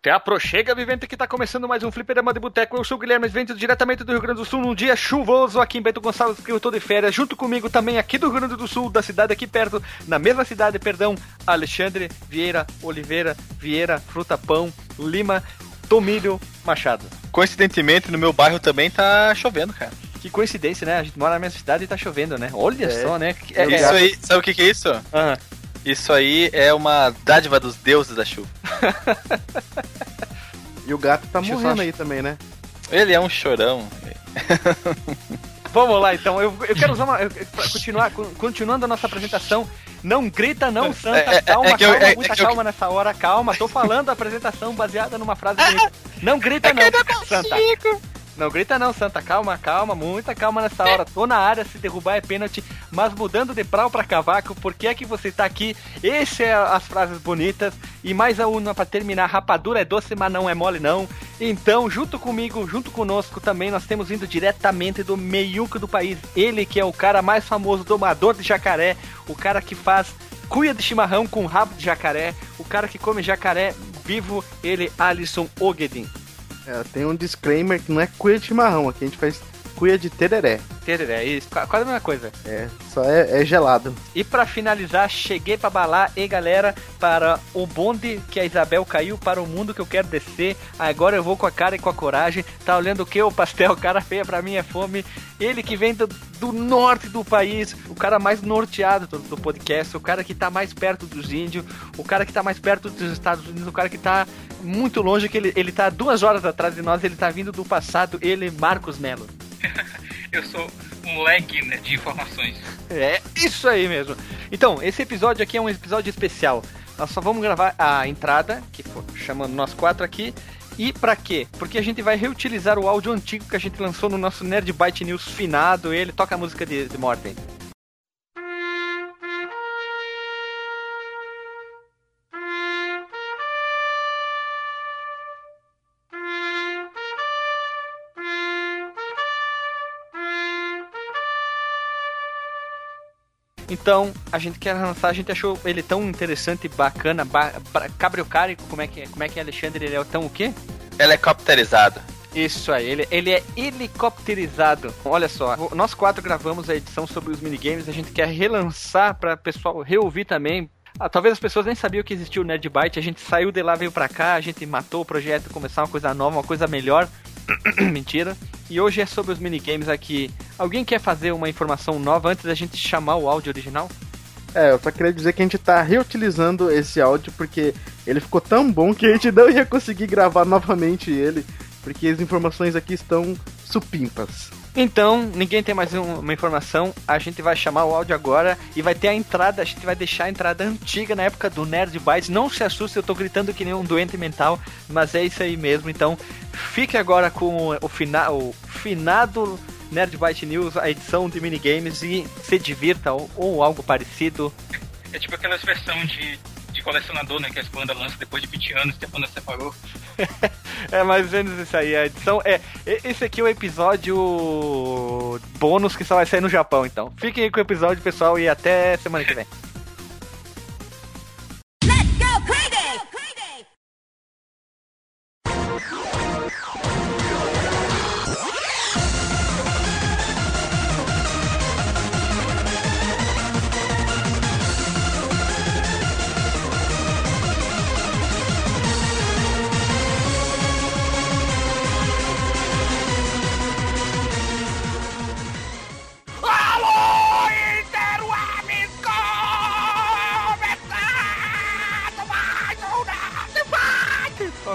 Te aproxega, vivente, que tá começando mais um Fliperama de Boteco. Eu sou o Guilherme Vento, diretamente do Rio Grande do Sul, num dia chuvoso aqui em Bento Gonçalves, que eu tô de férias, junto comigo também aqui do Rio Grande do Sul, da cidade aqui perto, na mesma cidade, perdão, Alexandre Vieira Oliveira Vieira Fruta Pão Lima Tomilho Machado. Coincidentemente, no meu bairro também tá chovendo, cara. Que coincidência, né? A gente mora na mesma cidade e tá chovendo, né? Olha É. só, né? É, isso aí, sabe o que, que é isso? Ah, Isso aí é uma dádiva dos deuses da chuva. E o gato tá Deixa morrendo aí também, né? Ele é um chorão. Vamos lá, então. Eu, eu quero usar uma. eu- continuar, con- continuando a nossa apresentação. Não grita, não, Santa. é- é calma, que eu- calma, é- muita é calma nessa hora, calma. Tô falando a apresentação baseada numa frase bonita. Não grita, não, Santa. Não grita, não, Santa. Calma, calma, muita calma nessa hora. Tô na área, se derrubar é pênalti. Mas mudando de prau pra cavaco, por que é que você tá aqui? Esse é as frases bonitas. E mais a uma pra terminar: rapadura é doce, mas não é mole, não. Então, junto comigo, junto conosco também, nós temos vindo diretamente do meiuco do país. Ele que é o cara mais famoso domador de jacaré, o cara que faz cuia de chimarrão com rabo de jacaré, o cara que come jacaré vivo, ele, Alisson Ogedin. É, tem um disclaimer que não é cuia de chimarrão, aqui a gente faz cuia de tereré. Tereré, isso, qua- quase a mesma coisa. É, só é, é gelado. E pra finalizar, cheguei pra balar e galera, para o bonde que a Isabel caiu para o mundo que eu quero descer. Agora eu vou com a cara e com a coragem. Tá olhando o que? O pastel, cara feia pra mim é fome. Ele que vem do, do norte do país, o cara mais norteado do, do podcast, o cara que tá mais perto dos índios, o cara que tá mais perto dos Estados Unidos, o cara que tá muito longe, que ele, ele tá duas horas atrás de nós, ele tá vindo do passado, ele, Marcos Melo. Eu sou um lag né, de informações. É, isso aí mesmo. Então, esse episódio aqui é um episódio especial. Nós só vamos gravar a entrada, que for chamando nós quatro aqui. E pra quê? Porque a gente vai reutilizar o áudio antigo que a gente lançou no nosso Nerd Byte News finado. Ele toca a música de, de Morten. Então, a gente quer lançar, a gente achou ele tão interessante, bacana, ba cabriocárico, como é que é? Como é que é, Alexandre? Ele é tão o quê? Helicopterizado. Isso aí, ele, ele é helicopterizado. Olha só, nós quatro gravamos a edição sobre os minigames, a gente quer relançar para pessoal reouvir também. Ah, talvez as pessoas nem sabiam que existia o Nerd Byte, a gente saiu de lá, veio pra cá, a gente matou o projeto, começar uma coisa nova, uma coisa melhor. Mentira. E hoje é sobre os minigames aqui. Alguém quer fazer uma informação nova antes da gente chamar o áudio original? É, eu só queria dizer que a gente tá reutilizando esse áudio porque ele ficou tão bom que a gente não ia conseguir gravar novamente ele, porque as informações aqui estão supimpas. Então, ninguém tem mais um- uma informação. A gente vai chamar o áudio agora e vai ter a entrada. A gente vai deixar a entrada antiga na época do Nerd Bytes. Não se assuste, eu tô gritando que nem um doente mental, mas é isso aí mesmo. Então, fique agora com o, fina, o finado Nerd Byte News, a edição de minigames e se divirta ou, ou algo parecido. É tipo aquelas versão de, de colecionador, né? Que as bandas lançam depois de 20 anos que a separou. É mais ou menos isso aí. A edição é. Esse aqui é o episódio bônus que só vai sair no Japão, então. Fiquem aí com o episódio, pessoal, e até semana que vem.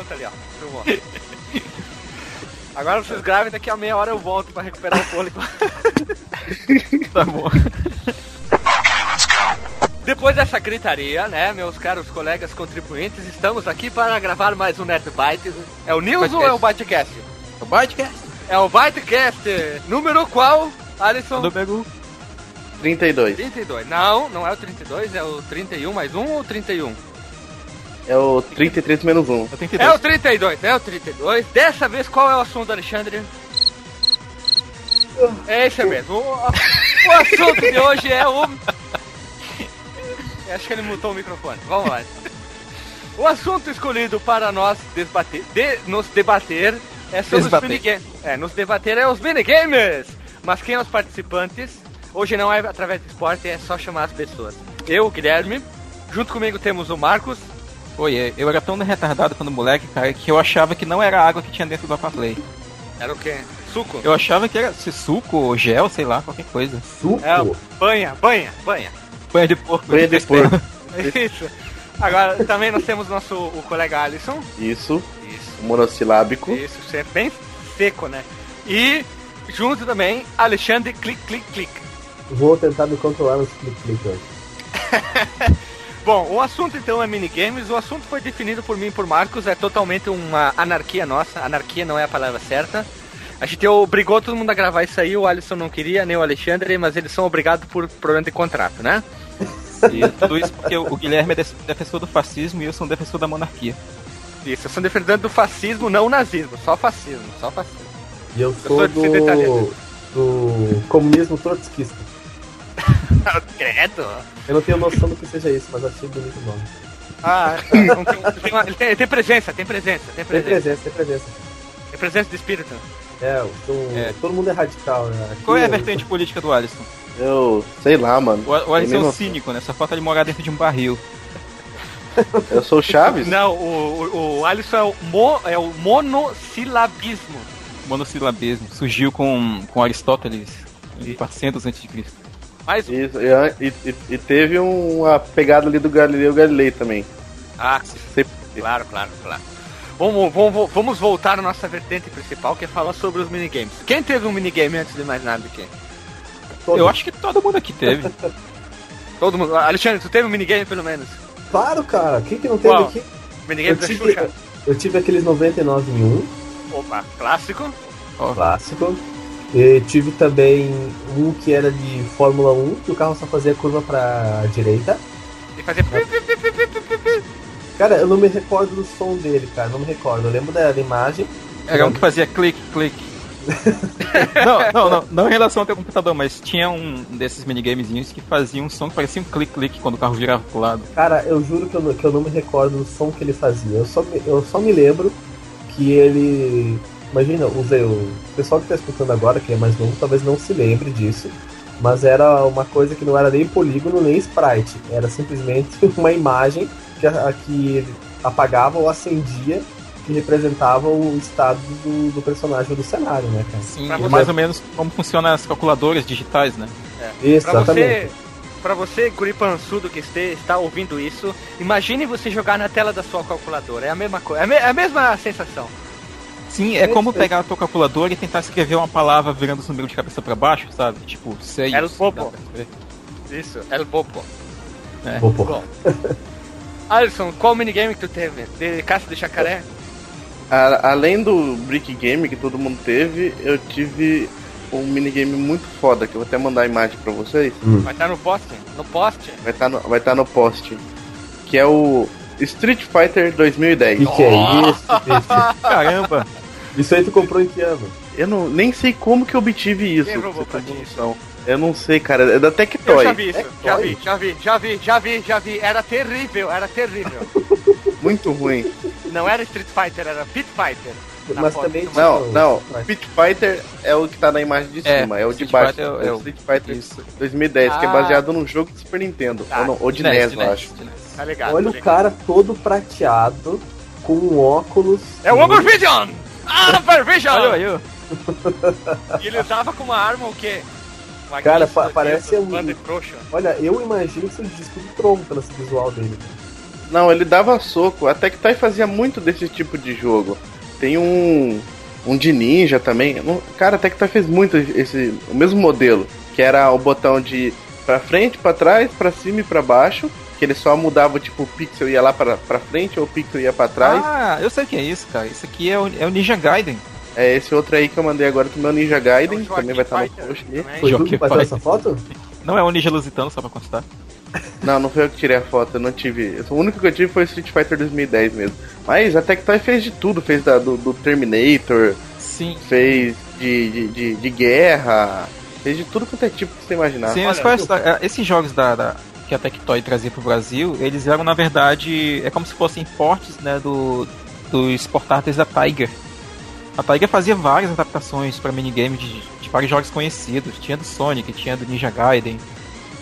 Pronto ali, ó. Muito bom. Agora vocês gravem, daqui a meia hora eu volto pra recuperar o fôlego. tá bom. Depois dessa gritaria, né, meus caros colegas contribuintes, estamos aqui para gravar mais um Nerd Byte. É o News ou é o Bytecast? O podcast? É o Bytecast! Número qual, Alisson? Número 32. 32. Não, não é o 32, é o 31 mais 1 ou 31? É o 33 menos 1. É o 32, é o 32. Dessa vez, qual é o assunto, Alexandre? É esse mesmo. O, o assunto de hoje é o. Acho que ele mutou o microfone. Vamos lá. O assunto escolhido para nós desbater, de, nos debater é sobre Desbater. os minigames. É, nos debater é os minigames. Mas quem é os participantes? Hoje não é através do esporte, é só chamar as pessoas. Eu, Guilherme, junto comigo temos o Marcos. Oi, eu era tão retardado quando moleque, cara, que eu achava que não era água que tinha dentro do Aquaplay. Era o quê? Suco? Eu achava que era se suco ou gel, sei lá, qualquer coisa. Suco? É, banha, banha, banha. Banha de porco. Banha de porco. Isso. Agora também nós temos nosso o colega Alisson. Isso, Isso. monossilábico. Isso, sempre bem seco, né? E junto também Alexandre Click Click Click. Vou tentar me controlar nos clique-clique hoje. Bom, o assunto então é minigames. O assunto foi definido por mim e por Marcos. É totalmente uma anarquia nossa. Anarquia não é a palavra certa. A gente obrigou todo mundo a gravar isso aí. O Alisson não queria, nem o Alexandre, mas eles são obrigados por problema de contrato, né? E tudo isso porque o Guilherme é def- defensor do fascismo e eu sou um defensor da monarquia. Isso, eu sou defendendo do fascismo, não o nazismo. Só fascismo, só fascismo. E eu sou sou de cidadania. do, do comunismo trotskista. Credo! Eu não tenho noção do que seja isso, mas achei bonito o nome. Ah. Então tem- tem uma- tem, ele tem presença, tem presença, tem presença. presença, tem presença. Tem presença de espírito. É, eu sou- É. todo mundo é radical, né? Aqui Qual é a eu- vertente política do Alisson? Eu sei lá, mano. O, o Alisson é um cínico, né? Só falta ele morar dentro de um barril. Eu sou o Chaves? Não, o, o, o Alisson é o, mo, é o monossilabismo. Monossilabismo. Surgiu com, com Aristóteles em 400 a.C. Mais um. Isso, e, e- e teve uma pegada ali do Galileu Galilei também. Ah, Sei- claro, claro, claro. Vamos, vamos, vamos voltar à nossa vertente principal, que é falar sobre os minigames. Quem teve um minigame antes de mais nada aqui? todo- Eu acho que todo mundo aqui teve. Todo mundo. Alexandre, tu teve um minigame pelo menos? Claro, cara. Quem que não teve Qual? aqui? Minigame Eu da tive, Xuxa? eu tive aqueles 99 em 1, Opa, clássico. clássico. E tive também um que era de Fórmula 1, que o carro só fazia curva pra direita. E pi. Cara, eu não me recordo do som dele, cara. Não me recordo. Eu lembro da, da imagem. Era um que fazia clique, clique. não, não, não, não em relação ao teu computador, mas tinha um desses minigamezinhos que fazia um som que parecia um clique, clique quando o carro virava pro lado. Cara, eu juro que eu, não- que eu não me recordo do som que ele fazia. Eu só, me- eu só me lembro que ele. Imagina, o o pessoal que tá escutando agora, que é mais novo, talvez não se lembre disso. Mas era uma coisa que não era nem polígono nem sprite. Era simplesmente uma imagem que, a- que ele apagava ou acendia que representava o estado do, do personagem ou do cenário, né, cara? Sim, Pra é você- mais ou menos como funcionam as calculadoras digitais, né? Isso, Pra exatamente. você, pra você, guri pançudo que este- está ouvindo isso, imagine você jogar na tela da sua calculadora. É a mesma coisa, é é a mesma sensação. Sim, é como pegar a tua calculadora e tentar escrever uma palavra virando os números de cabeça pra baixo, sabe? Tipo, seis. O dá pra escrever. Isso, é o bobo. É. Pô. Bom. Alisson, qual minigame que tu teve? De caça de chacaré? A- além do Brick Game que todo mundo teve, eu tive um minigame muito foda, que eu vou até mandar a imagem pra vocês. Vai estar no poste? No poste? Vai estar no, vai tá no post. Que é o Street Fighter 2010. que, que é isso? Caramba! Isso aí tu comprou em que ano? Eu não, nem sei como que eu obtive isso. Quem roubou pra ti. Eu não sei, cara. É da Eu Tectoy. já vi isso, É já toy? vi, já vi, já vi, já vi, já vi. Era terrível, era terrível. Muito ruim. Não era Street Fighter, era Pit Fighter. Mas foto. também Não, o- não. Street Fighter é o que tá na imagem de É, cima. É, o de baixo. Fighter é o- É é o o- Street Fighter Isso. 2010, que é Ah. baseado num jogo de Super Nintendo. Tá. Ou, não, ou de De NES, NES, eu acho. de NES. Tá ligado? Olha tá o ligado. cara todo prateado, com um óculos. É o Ogre Vision! Ah, Super Vision! Olha ó. E ele usava com uma arma o quê? Uma Cara, pa- de parece um- de. Olha, eu imagino o disco do Tron pelo esse visual dele. Não, ele dava soco. A Tectoy fazia muito desse tipo de jogo. Tem um. Um de ninja também. Cara, a Tectoy fez muito esse. O mesmo modelo. Que era o botão de pra frente, pra trás, pra cima e pra baixo. Que ele só mudava, tipo, o pixel ia lá pra, pra frente ou o pixel ia pra trás. Ah, eu sei o que é isso, cara. Isso aqui é o, é o Ninja Gaiden. É esse outro aí que eu mandei agora pro meu Ninja Gaiden. É também vai estar no post aí. também. Foi tu que bateu Fighter. essa foto? Não é o Ninja Lusitano, só pra constar. Não, não foi eu que tirei a foto, eu não tive. O único que eu tive foi o Street Fighter 2010 mesmo. Mas a Tectoy fez de tudo, fez da- do, do Terminator, Sim. fez de, de, de, de guerra, fez de tudo quanto é tipo que você imaginar. Sim, mas Olha, qual é? É, Esses jogos da, da, que a Tectoy trazia pro Brasil, eles eram na verdade, é como se fossem portes, né, do dos portáteis da Tiger. A Tiger fazia várias adaptações para minigame de, de vários jogos conhecidos. Tinha do Sonic, tinha do Ninja Gaiden,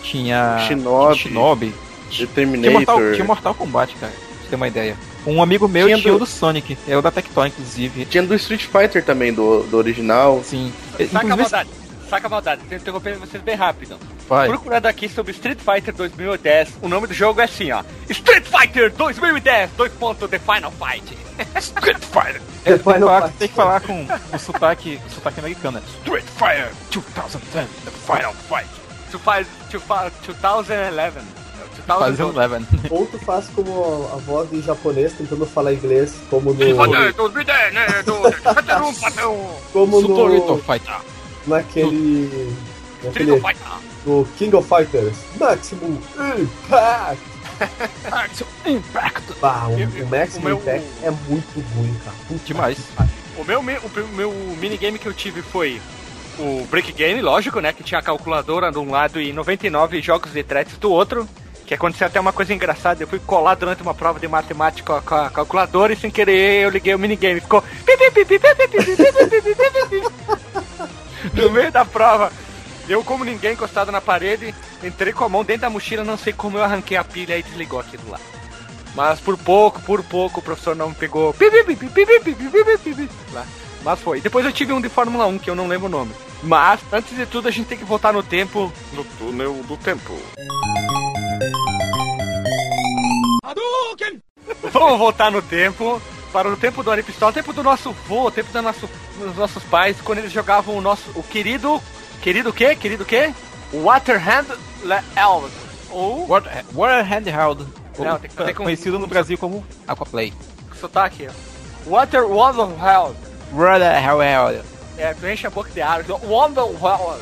tinha Shinobi. Shinobi. The Tinha Mortal, Terminator. tinha Mortal Kombat, cara. Pra você ter uma ideia. Um amigo meu Tinha tinha, do- o do Sonic, é o da Tectoy, inclusive. Tinha do Street Fighter também, do, do original. Sim. Saca a Inclusive. Saca a maldade. Tô interrompendo vocês bem rápido. vai. Procurando aqui sobre Street Fighter 2010, o nome do jogo é assim, ó. Street Fighter 2010, dois pontos, The Final Fight. Street Fighter. É, tem, que Final falar, Fight. tem que falar com o sotaque, o sotaque americano. né? Street Fighter 2010, The Final Fight. 2011. Fazer um 2012. Eleven. Ou tu faz como a voz de japonês tentando falar inglês, como no. Street Fighter 2010, né? Do 71, padrão. Como no. Naquele. Naquele. Fighter. Do King of Fighters. Maximum Impact! Action Impact. Bah, o, Eu- o Maximum o meu- Impact é muito ruim, cara. Puta Demais. O meu, o meu minigame que eu tive foi o Break Game, lógico, né? Que tinha a calculadora de um lado e 99 jogos de threats do outro. Que aconteceu até uma coisa engraçada. Eu fui colar durante uma prova de matemática com a calculadora e sem querer eu liguei o minigame. Ficou no meio da prova, eu, como ninguém, encostado na parede, entrei com a mão dentro da mochila, não sei como eu arranquei a pilha e desligou aqui do lado. Mas por pouco, por pouco, o professor não me pegou. Lá. Mas foi. Depois eu tive um de Fórmula 1, que eu não lembro o nome. Mas, antes de tudo, a gente tem que voltar no tempo. No túnel do tempo. Vamos voltar no tempo para o tempo do Aripistola, o tempo do nosso vô, o tempo do nosso, dos nossos pais, quando eles jogavam o nosso. O querido. Querido o quê? Querido o quê? Waterhand Elves. Ou. What Handheld. Não, tem que com- conhecido no Brasil como Aquaplay. Sotaque. Water Wonderheld. What Handheld. É, tu enche a boca de ar. Wonderheld.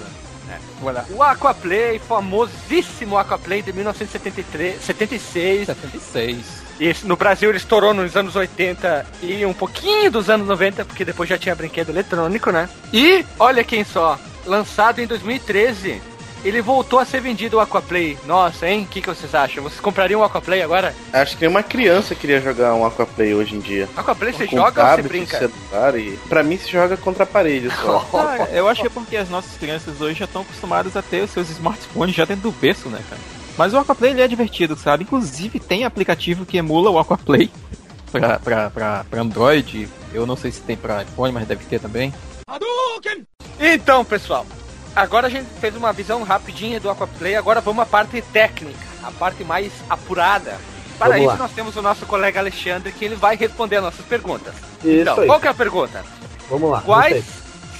O Aquaplay, famosíssimo Aquaplay de 1973, 76. 76. E no Brasil ele estourou nos anos 80 e um pouquinho dos anos 90, porque depois já tinha brinquedo eletrônico, né? E olha quem só, lançado em 2013, ele voltou a ser vendido o Aquaplay. Nossa, hein? O que, que vocês acham? Vocês comprariam o Aquaplay agora? Acho que nenhuma criança queria jogar um Aquaplay hoje em dia. Aquaplay você Com joga ou você brinca? celular e... Pra mim se joga contra a parede só. Ah, eu acho que é porque as nossas crianças hoje já estão acostumadas a ter os seus smartphones já dentro do berço, né, cara? Mas o Aquaplay ele é divertido, sabe? Inclusive tem aplicativo que emula o Aquaplay pra, pra, pra, pra Android. Eu não sei se tem pra iPhone, mas deve ter também. Então, pessoal, agora a gente fez uma visão rapidinha do Aquaplay, agora vamos à parte técnica, a parte mais apurada. Para Vamos isso lá. nós temos o nosso colega Alexandre que ele vai responder as nossas perguntas. Isso então, aí. qual que é a pergunta? Vamos lá. Quais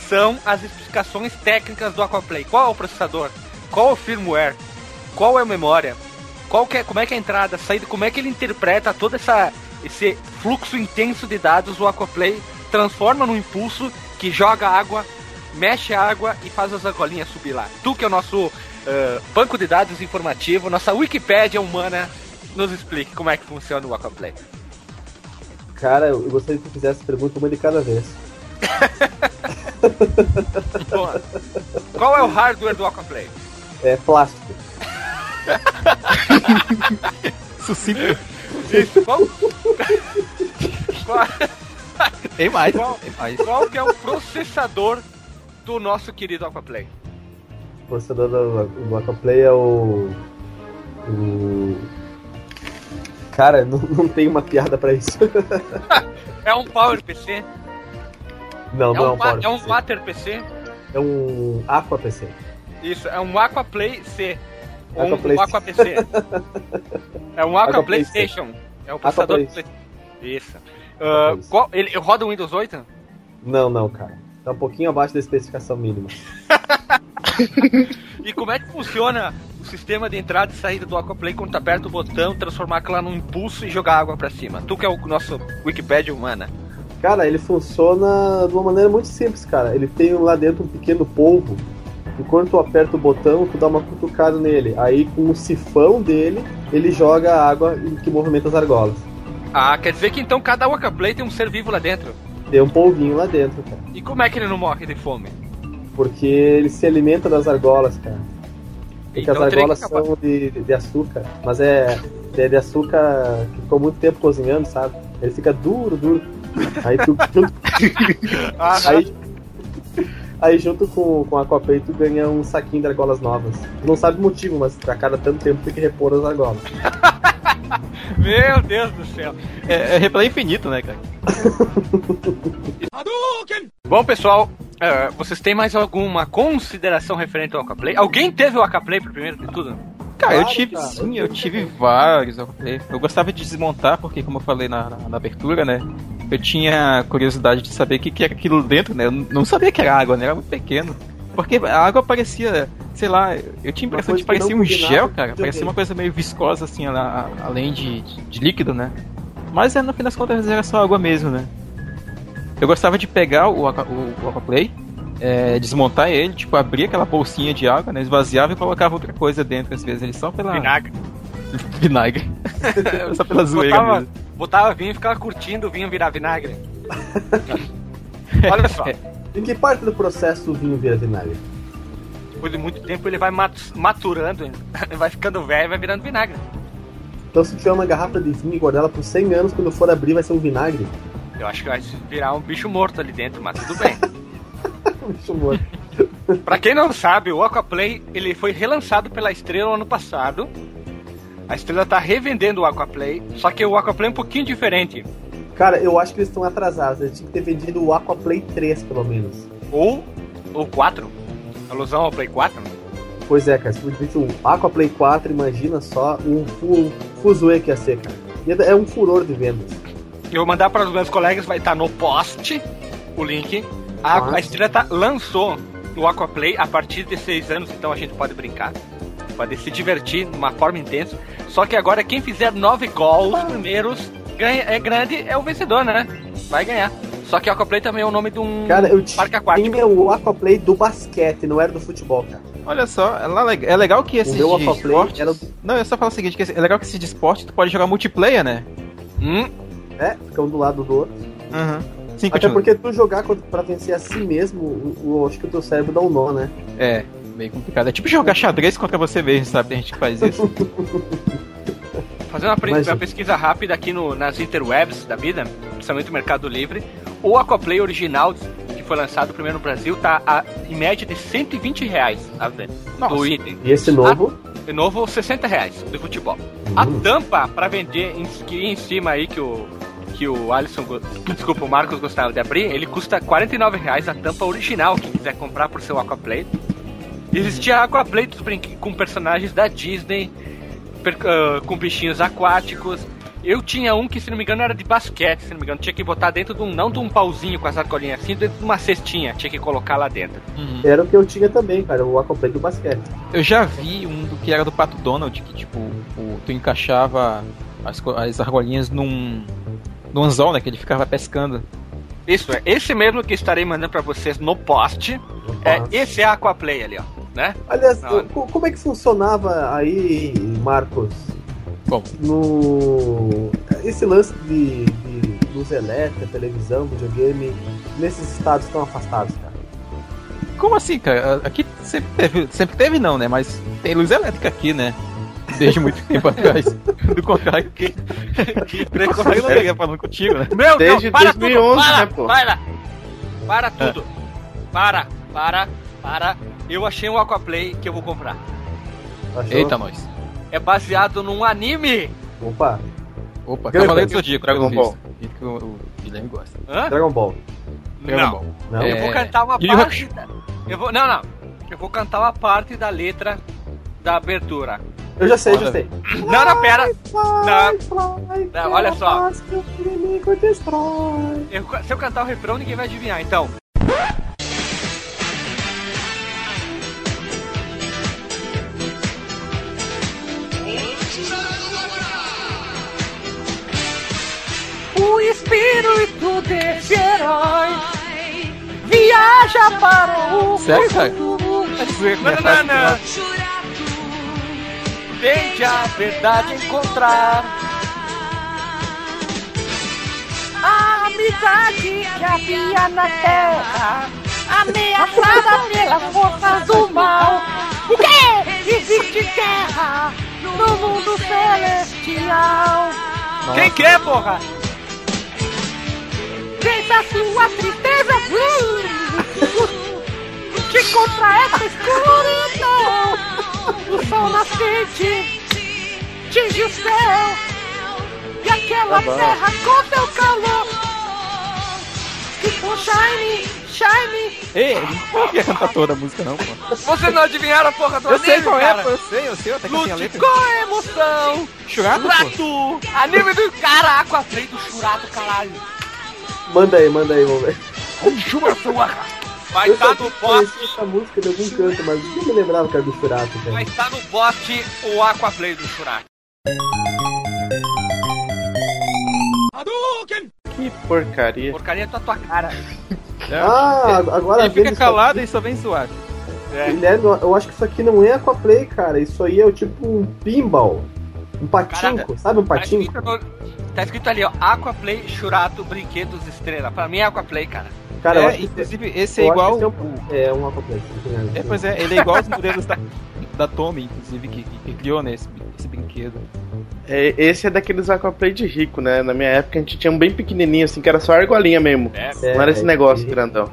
são as especificações técnicas do Aquaplay? Qual é o processador? Qual é o firmware? Qual é a memória? Qual que é, como é que é a entrada, a saída, como é que ele interpreta todo essa, esse fluxo intenso de dados o Aquaplay transforma num impulso que joga água, mexe a água e faz as argolinhas subir lá. Tu que é o nosso eh, banco de dados informativo, nossa Wikipédia humana, nos explique como é que funciona o Aquaplay. Cara, eu gostaria que tu fizesse pergunta uma de cada vez. Bom, Qual é o hardware do Aquaplay? É plástico. Sucinto. Isso, qual, qual, Tem mais, Qual? tem mais. qual que é o processador do nosso querido Aquaplay? O processador do, do Aquaplay é o. O. Cara, não, não tem uma piada pra isso. É um Power PC? Não, É não é um, um wa- Power é um. Water PC? É um Aqua PC. Isso, é um Aquaplay C. Ou um Aquaplay- Aqua PC. É um Aqua Aquaplay C. PlayStation. É o processador do Aquaplay Play... Isso. C. qual, ele roda o Windows 8? Não, não, cara. Tá um pouquinho abaixo da especificação mínima. E como é que funciona o sistema de entrada e saída do Aquaplay quando tu aperta o botão, transformar aquilo num impulso e jogar água pra cima? Tu que é o nosso Wikipedia humana. Cara, ele funciona de uma maneira muito simples, cara. Ele tem lá dentro um pequeno polvo. E quando tu aperta o botão, tu dá uma cutucada nele. Aí com o sifão dele, ele joga a água e- que movimenta as argolas. Ah, quer dizer que então cada Aquaplay tem um ser vivo lá dentro. Tem um polvinho lá dentro, cara. E como é que ele não morre de fome? Porque ele se alimenta das argolas, cara. Porque as Então que argolas são de, de açúcar, mas é, é de açúcar que ficou muito tempo cozinhando, sabe? Ele fica duro, duro. Aí tu Ah, aí, aí junto com, com a Aquaplay tu ganha um saquinho de argolas novas. Tu não sabe o motivo, mas a cada tanto tempo tem que repor as argolas. Meu Deus do céu. É, é replay infinito, né, cara? Bom, pessoal, eh, vocês têm mais alguma consideração referente ao Aquaplay? Alguém teve o Aquaplay pro primeiro de tudo? Cara, eu Claro, tive cara. sim, eu tive vários Aquaplay. Eu gostava de desmontar, porque como eu falei na, na, na abertura, né? Eu tinha curiosidade de saber o que, que era aquilo dentro, né? Eu não sabia que era água, né? Era muito pequeno. Porque a água parecia, sei lá, eu tinha a impressão de que parecia um gel, cara. Parecia uma coisa meio viscosa, assim, a- a- além de, de, líquido, né? Mas é, no fim das contas era só água mesmo, né? Eu gostava de pegar o, o, o Aquaplay, é, desmontar ele, tipo, abrir aquela bolsinha de água, né? Esvaziava e colocava outra coisa dentro, às vezes, ele só pela. Vinagre. Vinagre. só pela zoeira Botava, mesmo. botava vinho e ficava curtindo o vinho virar vinagre. Olha só, Em que parte do processo o vinho vira vinagre? depois de muito tempo ele vai mat- maturando, vai ficando velho e vai virando vinagre. Então se tiver uma garrafa de vinho e guardar ela por 100 anos, quando for abrir vai ser um vinagre? Eu acho que vai virar um bicho morto ali dentro, mas tudo bem. Morto. Pra quem não sabe, o Aquaplay ele foi relançado pela Estrela ano passado. A Estrela tá revendendo o Aquaplay, só que o Aquaplay é um pouquinho diferente. Cara, eu acho que eles estão atrasados. Eles tinham que ter vendido o Aquaplay 3, pelo menos. Ou o 4. Alusão ao Play 4. Pois é, cara. Se disse um Aquaplay 4, imagina só um fu fuzuê que ia ser, cara. É um furor de vendas. Eu vou mandar para os meus colegas, vai estar no post o link. A, a Estrela tá, lançou o Aquaplay a partir de 6 anos, então a gente pode brincar. Pode se divertir de uma forma intensa. Só que agora quem fizer 9 gols primeiros ganha, é grande, é o vencedor, né? Vai ganhar. Só que Aquaplay também é o nome de um Cara, eu tinha parque aquático. o Aquaplay do basquete, não era do futebol, cara. Olha só, é, é legal que esses meu de Aquaplay esportes... era- Não, eu só falo o seguinte, que é legal que esse de esporte tu pode jogar multiplayer, né? Hum, né? Fica um do lado do outro. Uhum. Sim, Até continua. porque tu jogar contra- pra vencer a si mesmo, o, o- acho que o teu cérebro dá um nó, né? É, meio complicado. É tipo jogar xadrez contra você mesmo, sabe? Tem gente que faz isso. Fazendo uma, uma pesquisa rápida aqui no, nas interwebs da vida, principalmente no Mercado Livre, o Aquaplay original, que foi lançado primeiro no Brasil, tá a, em média de 120 reais a venda Nossa. do item. E esse novo. De novo, 60 reais do futebol. A Hum. tampa para vender em, que em cima aí que o que o Alisson, desculpa, o Marcos gostava de abrir, ele custa 49 reais a tampa original, quem quiser comprar por seu Aquaplay. Existia Aquaplay com personagens da Disney, per- ah, com bichinhos aquáticos. Eu tinha um que, se não me engano, era de basquete, se não me engano. Tinha que botar dentro de um, não de um pauzinho com as argolinhas assim, dentro de uma cestinha. Tinha que colocar lá dentro. Uhum. Era o que eu tinha também, cara, o Aquaplay do basquete. Eu já vi um do que era do Pato Donald, que tipo, o- tu encaixava as, as argolinhas num, num anzol, né? Que ele ficava pescando. Isso, é esse mesmo que estarei mandando pra vocês no post. É, esse é a Aquaplay ali, ó. Né? Aliás, Não. co- como é que funcionava aí, Marcos? Bom. No. Esse lance de, de luz elétrica, televisão, videogame, nesses estados tão afastados, cara. Como assim, cara? Aqui sempre teve, sempre teve não, né? Mas tem luz elétrica aqui, né? Desde muito tempo atrás. Do contrário, que, eu não estaria falando contigo, né? Meu Desde Deus, para 2011, tudo, para, né, pô? para, para tudo, para, para, para. Eu achei um Aquaplay que eu vou comprar. Achou? Eita, nós. É baseado num anime. Opa, Opa, Cavaleiro do. Zodíaco, Dragon Dragon Ball. Que o, Guilherme gosta. Hã? Dragon Ball. Dragon Não. Ball. Não? É. Eu vou cantar uma parte. Eu vou, não, não. Eu vou cantar uma parte da letra da abertura. Eu já sei, já sei. Não, não, pera. Não. Fly, Não, olha só. Eu- se eu cantar o refrão, ninguém vai adivinhar. Então. O espírito desse herói viaja para o Sério, minha Não, não, não. Tente a verdade encontrar. A amizade que havia na terra, ameaçada pelas forças do mal. O quê? Existe guerra no mundo celestial. Quem quer, porra? Deixa sua tristeza que contra essa escuridão o sol nascente tinge o céu e aquela terra com teu calor que com shine, shine Ei, não ia cantar toda a música não, pô. Vocês não adivinharam a porra do Eu sei anime, qual é, cara? pô, eu sei, eu sei, até que eu tenho a Lute letra. com emoção! Churato, pô. Churato! Anime do cara, Aquaplay do Churato, caralho! Manda aí, manda aí, vamos ver. Chuva sua! Vai eu estar só no poste, essa música de algum canto, mas não me lembrava que era do Churato, vai estar no poste o Aquaplay do Churato. Que porcaria. Porcaria tá tua cara. Ah, agora Ele fica isso calado e só vem zoar. É. Guilherme, eu acho que isso aqui não é Aquaplay, cara. Isso aí é o tipo um pinball. Um patinco, Caraca. sabe um Tá patinco? escrito, no- tá escrito ali, ó, Aquaplay, Churato, Brinquedos, Estrela. Pra mim é Aquaplay, cara. Cara, eu é, inclusive, esse é eu igual. esse é um, é um Aquaplay. É, pois é, ele é igual aos modelos da, da Tommy, inclusive, que, que criou né, esse, esse brinquedo. É, esse é daqueles Aquaplay de rico, né? Na minha época a gente tinha um bem pequenininho, assim, que era só argolinha mesmo. É, É, não era esse é, negócio é. grandão.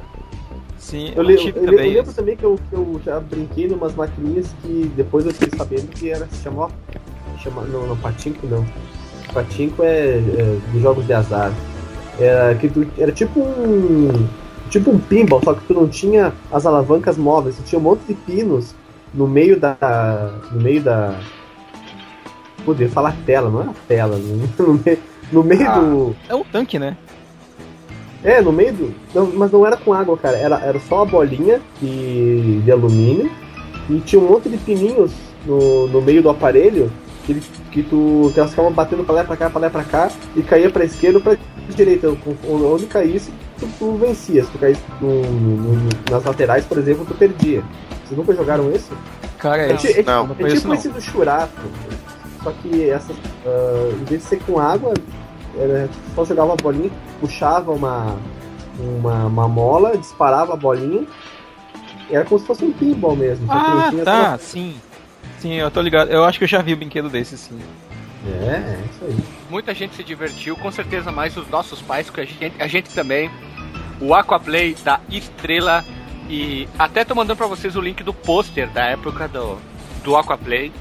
Sim, Eu, eu, eu também. lembro também que eu, que eu já brinquei numas maquininhas que depois eu fiquei sabendo que era se chamou. Chama, não, não, Patinco não. Patinco é, é dos jogos de azar. Era, que tu, era tipo um. Tipo um pinball, só que tu não tinha as alavancas móveis, tu tinha um monte de pinos no meio da. No meio da. Podia falar tela, não é a tela, no, no meio, no meio Ah. do. É um tanque, né? É, no meio do. Não, mas não era com água, cara. Era, era só a bolinha de, de alumínio e tinha um monte de pininhos no, no meio do aparelho que, ele- que tu. que elas ficavam batendo pra lá pra cá, pra lá pra cá, e caía pra esquerda ou pra direita. Onde caísse, tu, tu vencia. Se tu caísse no- no- no- nas laterais, por exemplo, tu perdia. Vocês nunca jogaram isso? Cara, É, é, é, Não, não é tipo não. esse do Churato. Só que essas. ah, em vez de ser com água, era, só jogava a bolinha, puxava uma, uma, uma mola, disparava a bolinha. Era como se fosse um pinball mesmo. Ah, tá, sim. Sim, eu tô ligado. Eu acho que eu já vi o brinquedo desse, sim. É, é isso aí. Muita gente se divertiu, com certeza mais os nossos pais, que a gente, a gente também. O Aquaplay da Estrela. E até tô mandando pra vocês o link do pôster da época do, do Aquaplay.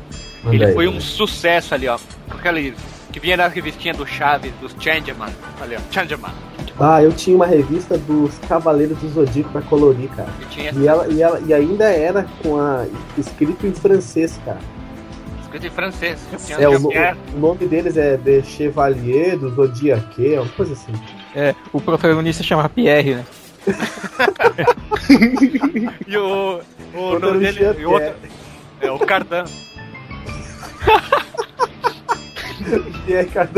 Manda Ele aí, foi um manda. sucesso ali, ó. Com aquele que vinha na revistinha do Chaves, dos Changeman. Ali, ó, Changeman. Ah, eu tinha uma revista dos Cavaleiros do Zodíaco pra colorir, cara. Que tinha E, ela, e, ela, e ainda era com a escrito em francês, cara. escrito em francês. É, o, o nome deles é De Chevalier do Zodiaque, uma coisa assim. É, o protagonista chama Pierre, né? E o, o Outro nome dele. E o outro, é o Cardan. E aí, cara,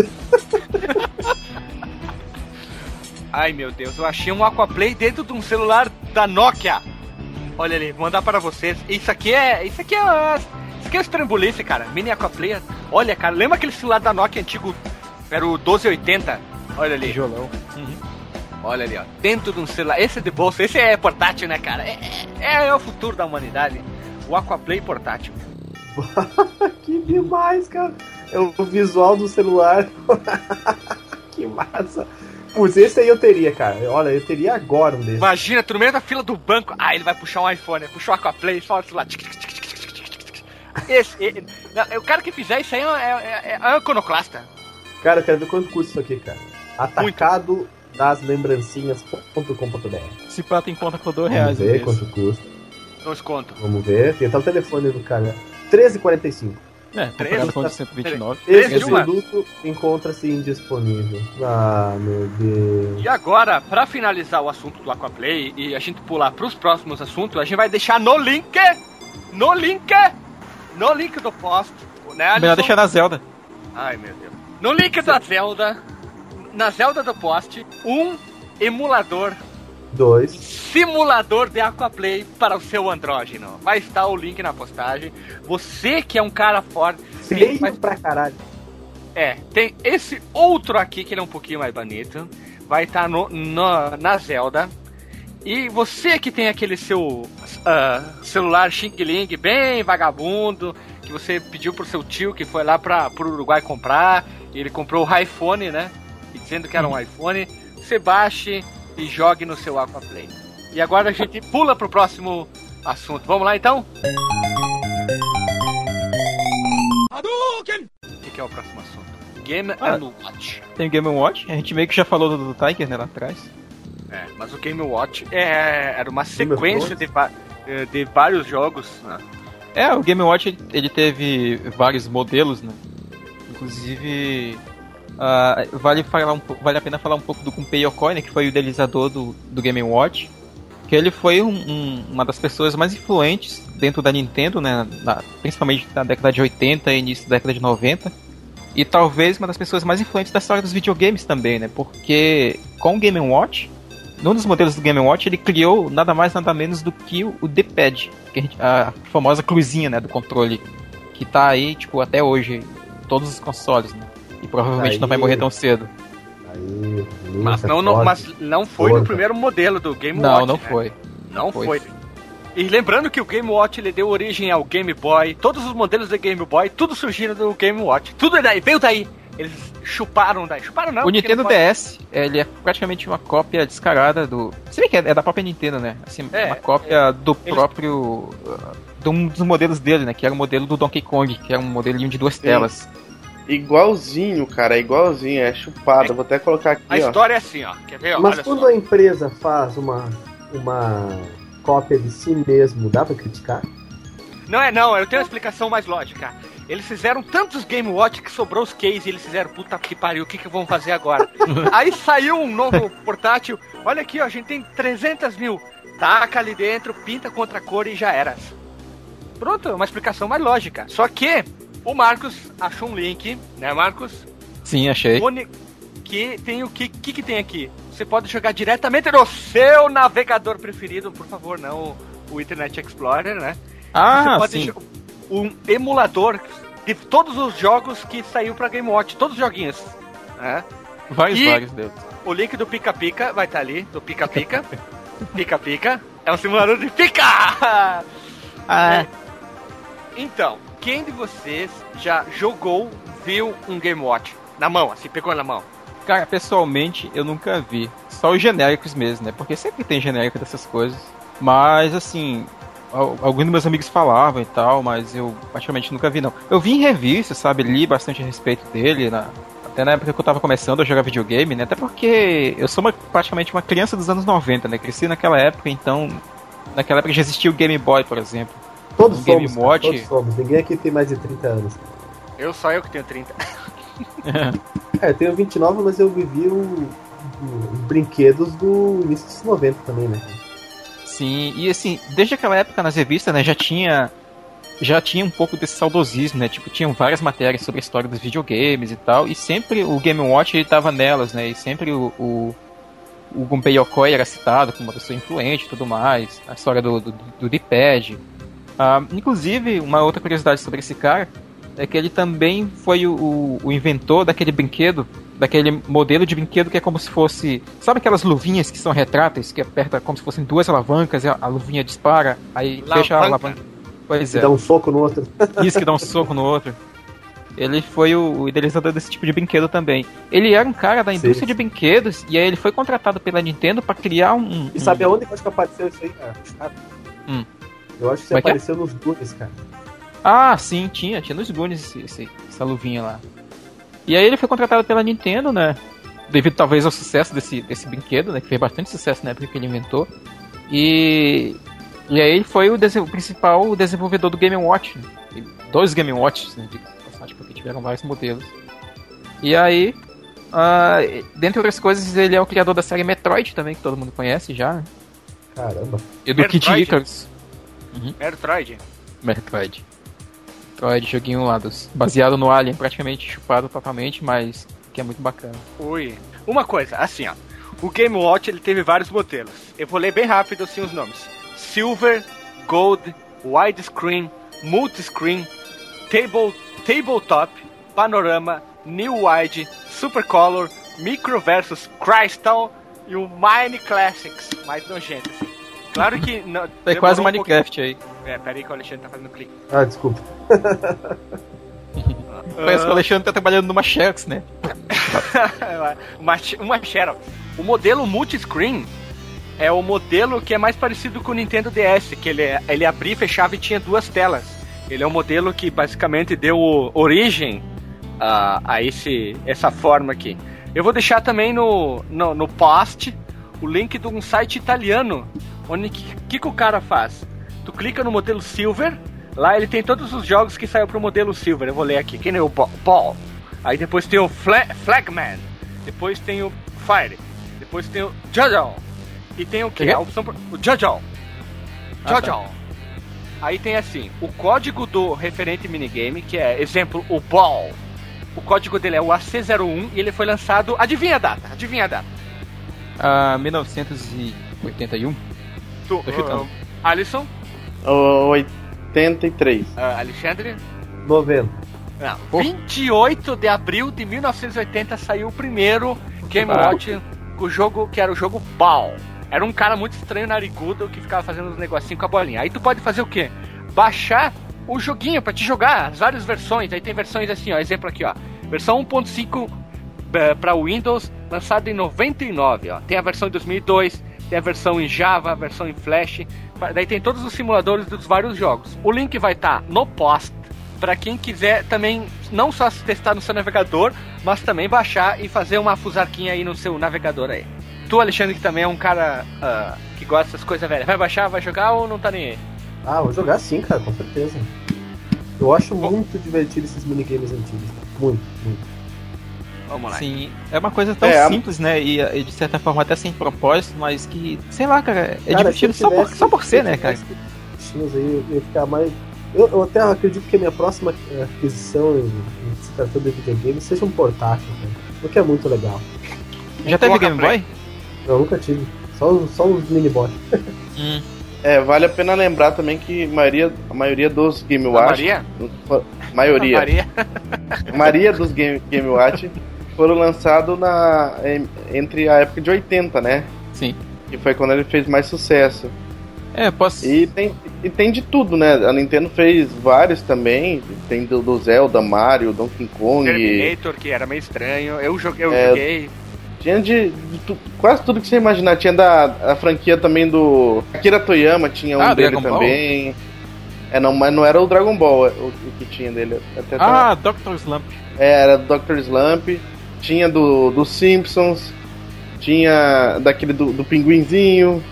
Ai meu Deus, eu achei um Aquaplay dentro de um celular da Nokia. Olha ali, vou mandar para vocês. Isso aqui é. Isso aqui é. Isso aqui é estrambulice, cara. Mini Aquaplay. Olha, cara, lembra aquele celular da Nokia antigo? Era o 1280? Olha ali. Tijolão. Olha ali, ó. Dentro de um celular. Esse é de bolsa, esse é portátil, né, cara? É, é, é o futuro da humanidade. O Aquaplay portátil. que demais, cara. É o visual do celular. que massa. Putz, esse aí eu teria, cara. Olha, eu teria agora um desse. Imagina, tu no meio da fila do banco. Ah, ele vai puxar um iPhone, puxar o Aquaplay, só celular. Esse, e- não, o cara que fizer isso aí é, é, é, é um iconoclasta. Cara, eu quero ver quanto custa isso aqui, cara. Atacado das lembrancinhas.com.br. Se pá tem conta por 2 Vamos reais. ver mesmo. quanto custa. Dois conto. Vamos ver. Tem até o telefone do cara. 13,45. É, Três? comparado com o de 129. Três Esse produto encontra-se indisponível. Ah, meu Deus. E agora, pra finalizar o assunto do Aquaplay e a gente pular pros próximos assuntos, a gente vai deixar no link, no link, no link do post, né, Melhor Alisson? deixar na Zelda. Ai, meu Deus. No link da Zelda, na Zelda do post, um emulador, Dois. simulador de Aquaplay para o seu andrógeno. Vai estar o link na postagem. Você que é um cara forte, Feio vai- pra caralho. é, tem esse outro aqui que ele é um pouquinho mais bonito. Vai estar no, no- na Zelda. E você que tem aquele seu ah, celular Xing Ling bem vagabundo, que você pediu pro seu tio que foi lá para pro Uruguai comprar, e ele comprou o iPhone, né? E dizendo que era um iPhone, você baixe e jogue no seu Aquaplay. E agora a gente pula pro próximo assunto. Vamos lá então? O que, é o próximo assunto? Game Ah. and Watch. Tem o Game Watch, a gente meio que já falou do, do Tiger, né, lá atrás. É, mas o Game Watch é, era uma sequência de, eh, de vários jogos. Né? É, o Game Watch ele, ele teve vários modelos, né? Inclusive, ah, vale, falar um, vale a pena falar um pouco do Gunpei Yokoi, né, que foi o idealizador do, do Game Watch. Que ele foi um- um- uma das pessoas mais influentes dentro da Nintendo, né? na- principalmente na década de 80 e início da década de 90. E talvez uma das pessoas mais influentes da história dos videogames também, né? Porque com o Game Watch, num dos modelos do Game Watch, ele criou nada mais nada menos do que o, D-pad, a, a famosa cruzinha, né, do controle, que tá aí, tipo, até hoje, em todos os consoles, né? E provavelmente Aí- não vai morrer tão cedo. Aí, Mas não, não, mas não foi no Porra. primeiro modelo do Game Não, Watch. não né? foi. Não Foi. foi. E lembrando que o Game Watch ele deu origem ao Game Boy, todos os modelos do Game Boy, tudo surgiram do Game Watch. Tudo é daí, veio daí. Eles chuparam daí. Chuparam não. o Nintendo não pode- DS, ele é praticamente uma cópia descarada do. Se bem que é, é da própria Nintendo, né? Assim, É, uma cópia do eles- próprio. uh, de um dos modelos dele, né? Que era o modelo do Donkey Kong, que era um modelinho de duas telas. Igualzinho, cara, é igualzinho, é chupado. Vou até colocar aqui, A ó. história é assim, ó. Quer ver? Mas Olha quando só. a empresa faz uma, uma cópia de si mesmo, dá pra criticar? Não é não, eu tenho uma explicação mais lógica. Eles fizeram tantos Game Watch que sobrou os case e eles fizeram, puta que pariu, o que que vão fazer agora? Aí saiu um novo portátil, olha aqui, ó, a gente tem 300 mil. Taca ali dentro, pinta com outra cor e já era. Pronto, é uma explicação mais lógica. Só que o Marcos achou um link, né, Marcos? Sim, achei. Que tem o que, que que tem aqui? Você pode jogar diretamente no seu navegador preferido, por favor, não o, Internet Explorer, né? Ah, Você pode sim. um emulador de todos os jogos que saiu pra Game Watch, todos os joguinhos. né? Vários, E- vários deles. O link do Pica Pica vai estar ali, do Pica Pica. Pica Pica. É um simulador de pica! Ah, Então, quem de vocês já jogou, viu um Game Watch? Na mão, assim, pegou na mão. Cara, pessoalmente eu nunca vi. Só os genéricos mesmo, né? Porque sempre tem genérico dessas coisas. Mas assim, al- alguns dos meus amigos falavam e tal, mas eu praticamente nunca vi não. Eu vi em revista, sabe? Li bastante a respeito dele, na- até na época que eu tava começando a jogar videogame, né? Até porque eu sou uma- praticamente uma criança dos anos 90, né? Cresci naquela época, então. Naquela época já existia o Game Boy, por exemplo. Todos Game somos, cara, Watch. todos somos. Ninguém aqui tem mais de 30 anos. Eu só eu que tenho 30. É, eu tenho 29, mas eu vivi o- o- os brinquedos do início dos 90 também, né? Sim, e assim, desde aquela época nas revistas, né, já tinha já tinha um pouco desse saudosismo, né? Tipo, tinham várias matérias sobre a história dos videogames e tal, e sempre o Game Watch ele tava nelas, né? E sempre o o, o Gunpei Yokoi era citado como uma pessoa influente e tudo mais, a história do do, do D-pad. Ah, inclusive, uma outra curiosidade sobre esse cara é que ele também foi o, o, o inventor daquele brinquedo, daquele modelo de brinquedo que é como se fosse. Sabe aquelas luvinhas que são retráteis, que aperta como se fossem duas alavancas e a, a luvinha dispara, aí fecha a Alavanca. Pois é, dá um soco no outro. isso que dá um soco no outro. Ele foi o, o idealizador desse tipo de brinquedo também. Ele era um cara da indústria Sim. de brinquedos e aí ele foi contratado pela Nintendo para criar um. E um- sabe aonde que eu acho que apareceu isso aí, cara? Hum. Eu acho que Como é que é? apareceu nos Goonies, cara. Ah, sim, tinha, tinha nos Goonies esse, esse- essa luvinha lá. E aí ele foi contratado pela Nintendo, né? Devido talvez ao sucesso desse, desse brinquedo, né? Que fez bastante sucesso na época que ele inventou. E. E aí ele foi o, o principal desenvolvedor do Game Watch. né? Dois Game Watches, né? De passagem, porque tiveram vários modelos. E aí. ah, dentre outras coisas, ele é o criador da série Metroid também, que todo mundo conhece já. né? Caramba. E do Kid Metroid? Icarus. Metroid. Metroid. Metroid, joguinho lá dos. Baseado no Alien, praticamente chupado totalmente, mas que é muito bacana. Ui. Uma coisa, assim, ó. O Game Watch ele teve vários modelos. Eu vou ler bem rápido assim os nomes: Silver, Gold, Widescreen, Multiscreen, Table, Tabletop, Panorama, New Wide, Supercolor, Micro versus Crystal, e o Mine Classics, mais nojento, assim. Claro que. Não, É quase um Minecraft aí. É, peraí que o Alexandre tá fazendo clique. Ah, desculpa. Parece que o Alexandre tá trabalhando numa Xerox, né? uma, uma Xerox. O modelo multiscreen é o modelo que é mais parecido com o Nintendo DS, que ele, é- ele abria e fechava e tinha duas telas. Ele é um modelo que basicamente deu origem a, a esse, essa forma aqui. Eu vou deixar também no, no, no post o link de um site italiano, onde que, que, que o cara faz? Tu clica no modelo Silver, lá ele tem todos os jogos que saiu pro modelo Silver. Eu vou ler aqui, que nem o Ball. Aí depois tem o Fla Flagman, depois tem o Fire, depois tem o Jojo. E tem o que? Que? A opção pro- o Jojo. Ah, Jojo. tá. Aí tem assim, o código do referente minigame, que é, exemplo, o Ball. O código dele é o AC01 e ele foi lançado. Adivinha a data? Adivinha a data? Ah, 1981. Tu, Tô chutando. uh, Alisson, O 83. uh, Alexandre. 90. Não. Pô. 28 de abril de 1980 saiu o primeiro Game Ah. Watch com o jogo que era o jogo Ball. Era um cara muito estranho, narigudo, que ficava fazendo uns negocinhos com a bolinha. Aí tu pode fazer o quê? Baixar o joguinho pra te jogar, as várias versões. Aí tem versões assim, ó, exemplo aqui, ó. Versão 1.5 eh, pra Windows, lançado em 99, ó. Tem a versão em 2002, tem a versão em Java, a versão em Flash. Daí tem todos os simuladores dos vários jogos. O link vai estar no post para quem quiser também não só se testar no seu navegador, mas também baixar e fazer uma fusarquinha aí no seu navegador aí. Tu, Alexandre, que também é um cara ah, que gosta dessas coisas velhas, vai baixar, vai jogar ou não tá nem aí? Ah, vou jogar sim, cara, com certeza. Eu acho muito divertido esses minigames antigos. Muito, muito. Vamos lá. Sim, é uma coisa tão É, a- simples, né? E, e de certa forma até sem propósito, mas que, sei lá, cara, é Cara, divertido só por, só por ser, se né, cara? tivesse bichinhos aí, eu ia ficar mais. Eu, eu até acredito que a minha próxima eh, aquisição se tratando de videogame seja um portátil, cara. O que é muito legal. Já teve Coloca Game Play. Boy? Eu nunca tive. Só, os- só os minibots. Hum. É, vale a pena lembrar também que a maioria, a maioria dos Game A Watch. Maria? Maioria. Maria. A maioria dos Game, Game Watch foram lançados na, entre a época de 80, né? Sim. Que foi quando ele fez mais sucesso. É, posso. E tem, e tem de tudo, né? A Nintendo fez vários também. Tem do, do Zelda, Mario, Donkey Kong. Terminator, que era meio estranho. Eu joguei, eu É, joguei. Tinha de, de tu- quase tudo que você imaginar. Tinha da a franquia também do Akira Toyama, tinha um Ah, dele Dragon Ball? também. É, não, mas não era o Dragon Ball é, o, o que tinha dele. Até Ah, Dr. Slump. É, era do Dr. Slump, tinha do, do Simpsons, tinha daquele do, do Pinguinzinho,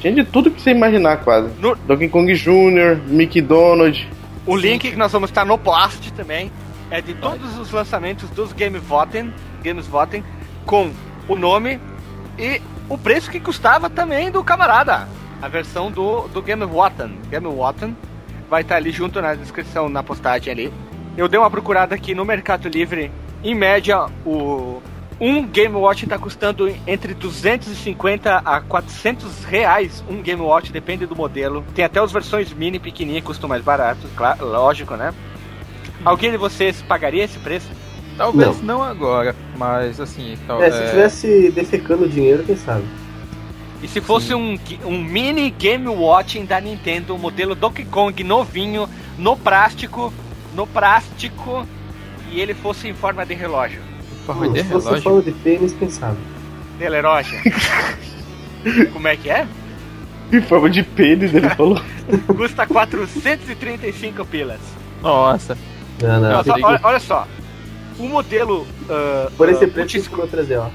tinha de tudo que você imaginar quase. No- Donkey Kong Jr., Mickey Donald. O link que nós vamos estar no post também é de todos os lançamentos dos Game Voten, Games Voten, com o nome e o preço que custava também do camarada. A versão do, do Game Voten. Game Voten vai estar ali junto na descrição, na postagem ali. Eu dei uma procurada aqui no Mercado Livre. Em média, o um Game Watch está custando entre 250 a 400 reais um Game Watch, depende do modelo. Tem até as versões mini pequenininhas que custam mais barato, claro, lógico, né? Alguém de vocês pagaria esse preço? Talvez não, agora, mas assim. Tal, É, se tivesse defecando dinheiro, quem sabe? E se fosse um, um mini Game Watch da Nintendo, modelo Donkey Kong novinho, no plástico, no plástico, e ele fosse em forma de relógio. forma Hum, de se fosse relógio. falando de pênis, quem sabe? De relógio. Como é que é? Em forma de pênis, ele falou. Custa 435 pilas. Nossa. Não, não. Olha só, digo- olha, olha só. O modelo. ah, Por esse ah, preço, ficou 3D, ó.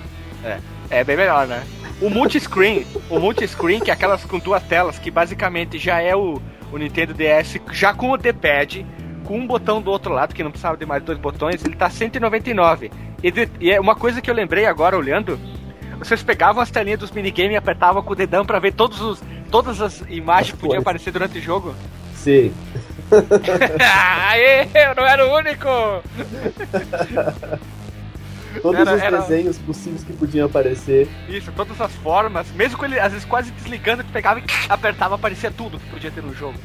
É bem melhor, né? O multiscreen, o multiscreen, que é aquelas com duas telas, que basicamente já é o, o Nintendo DS, já com o D-pad, com um botão do outro lado, que não precisava de mais dois botões, ele tá 199. E, de- e é uma coisa que eu lembrei agora olhando, vocês pegavam as telinhas dos minigames e apertavam com o dedão pra ver todos os, todas as imagens que podiam aparecer durante o jogo? Sim. Aê, eu não era o único! Todos Era- os era- desenhos possíveis que podiam aparecer. Isso, todas as formas, mesmo com ele às vezes quase desligando, tu pegava e apertava, aparecia tudo que podia ter no jogo.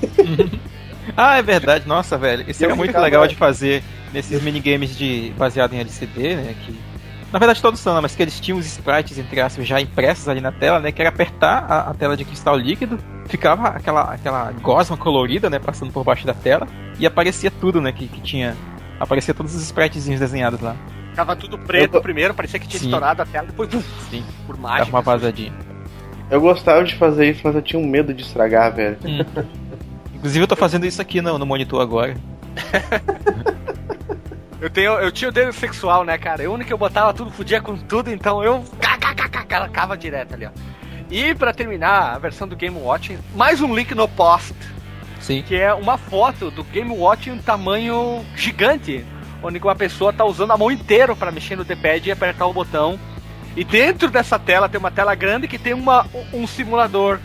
Ah, é verdade. Nossa, velho. Isso era muito ficava- legal de fazer nesses minigames de baseado em LCD, né? Que Na verdade, todos são, né, mas que eles tinham os sprites, entre aspas, já impressos ali na tela, né? Que era apertar a, a tela de cristal líquido, ficava aquela, aquela gosma colorida, né? Passando por baixo da tela, e aparecia tudo, né? Que, que tinha. Aparecia todos os spritezinhos desenhados lá. Tava tudo preto Eu- primeiro, parecia que tinha Sim. estourado a tela, depois Sim. por Dava mágica. uma vazadinha. Eu gostava de fazer isso, mas eu tinha um medo de estragar, velho. Inclusive, eu tô fazendo isso aqui no, no monitor agora. Eu, tenho, eu tinha o dedo sexual, né, cara? Eu único que eu botava tudo, fudia com tudo, então eu cava direto ali, ó. E pra terminar a versão do Game Watch, mais um link no post, Sim. que é uma foto do Game Watch em um tamanho gigante, onde uma pessoa tá usando a mão inteira para mexer no D-pad e apertar o botão. E dentro dessa tela tem uma tela grande que tem uma, um simulador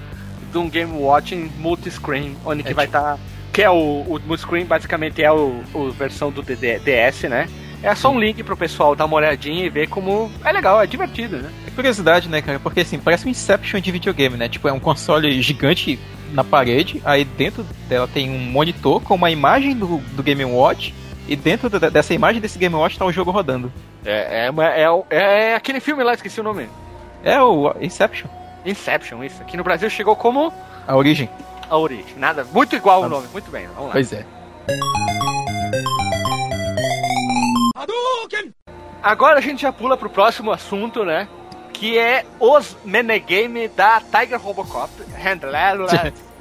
de um Game Watch em multiscreen, onde que É vai estar. que é o, o multiscreen, basicamente é o, o versão do DD DS, né? É só um link pro pessoal dar uma olhadinha e ver como é legal, é divertido, né? É curiosidade, né, cara? Porque assim, parece um Inception de videogame, né? Tipo, é um console gigante na parede, aí dentro dela tem um monitor com uma imagem do, do Game Watch, e dentro da- dessa imagem desse Game Watch tá o jogo rodando. É, é, é, o- é aquele filme lá, esqueci o nome. É o Inception, Inception, isso. Aqui no Brasil chegou como a origem. a origem. Nada, muito igual o nome. Muito bem, vamos lá. Pois é. Agora a gente já pula pro próximo assunto, né? Que é os minigame da Tiger Robocop. Handler.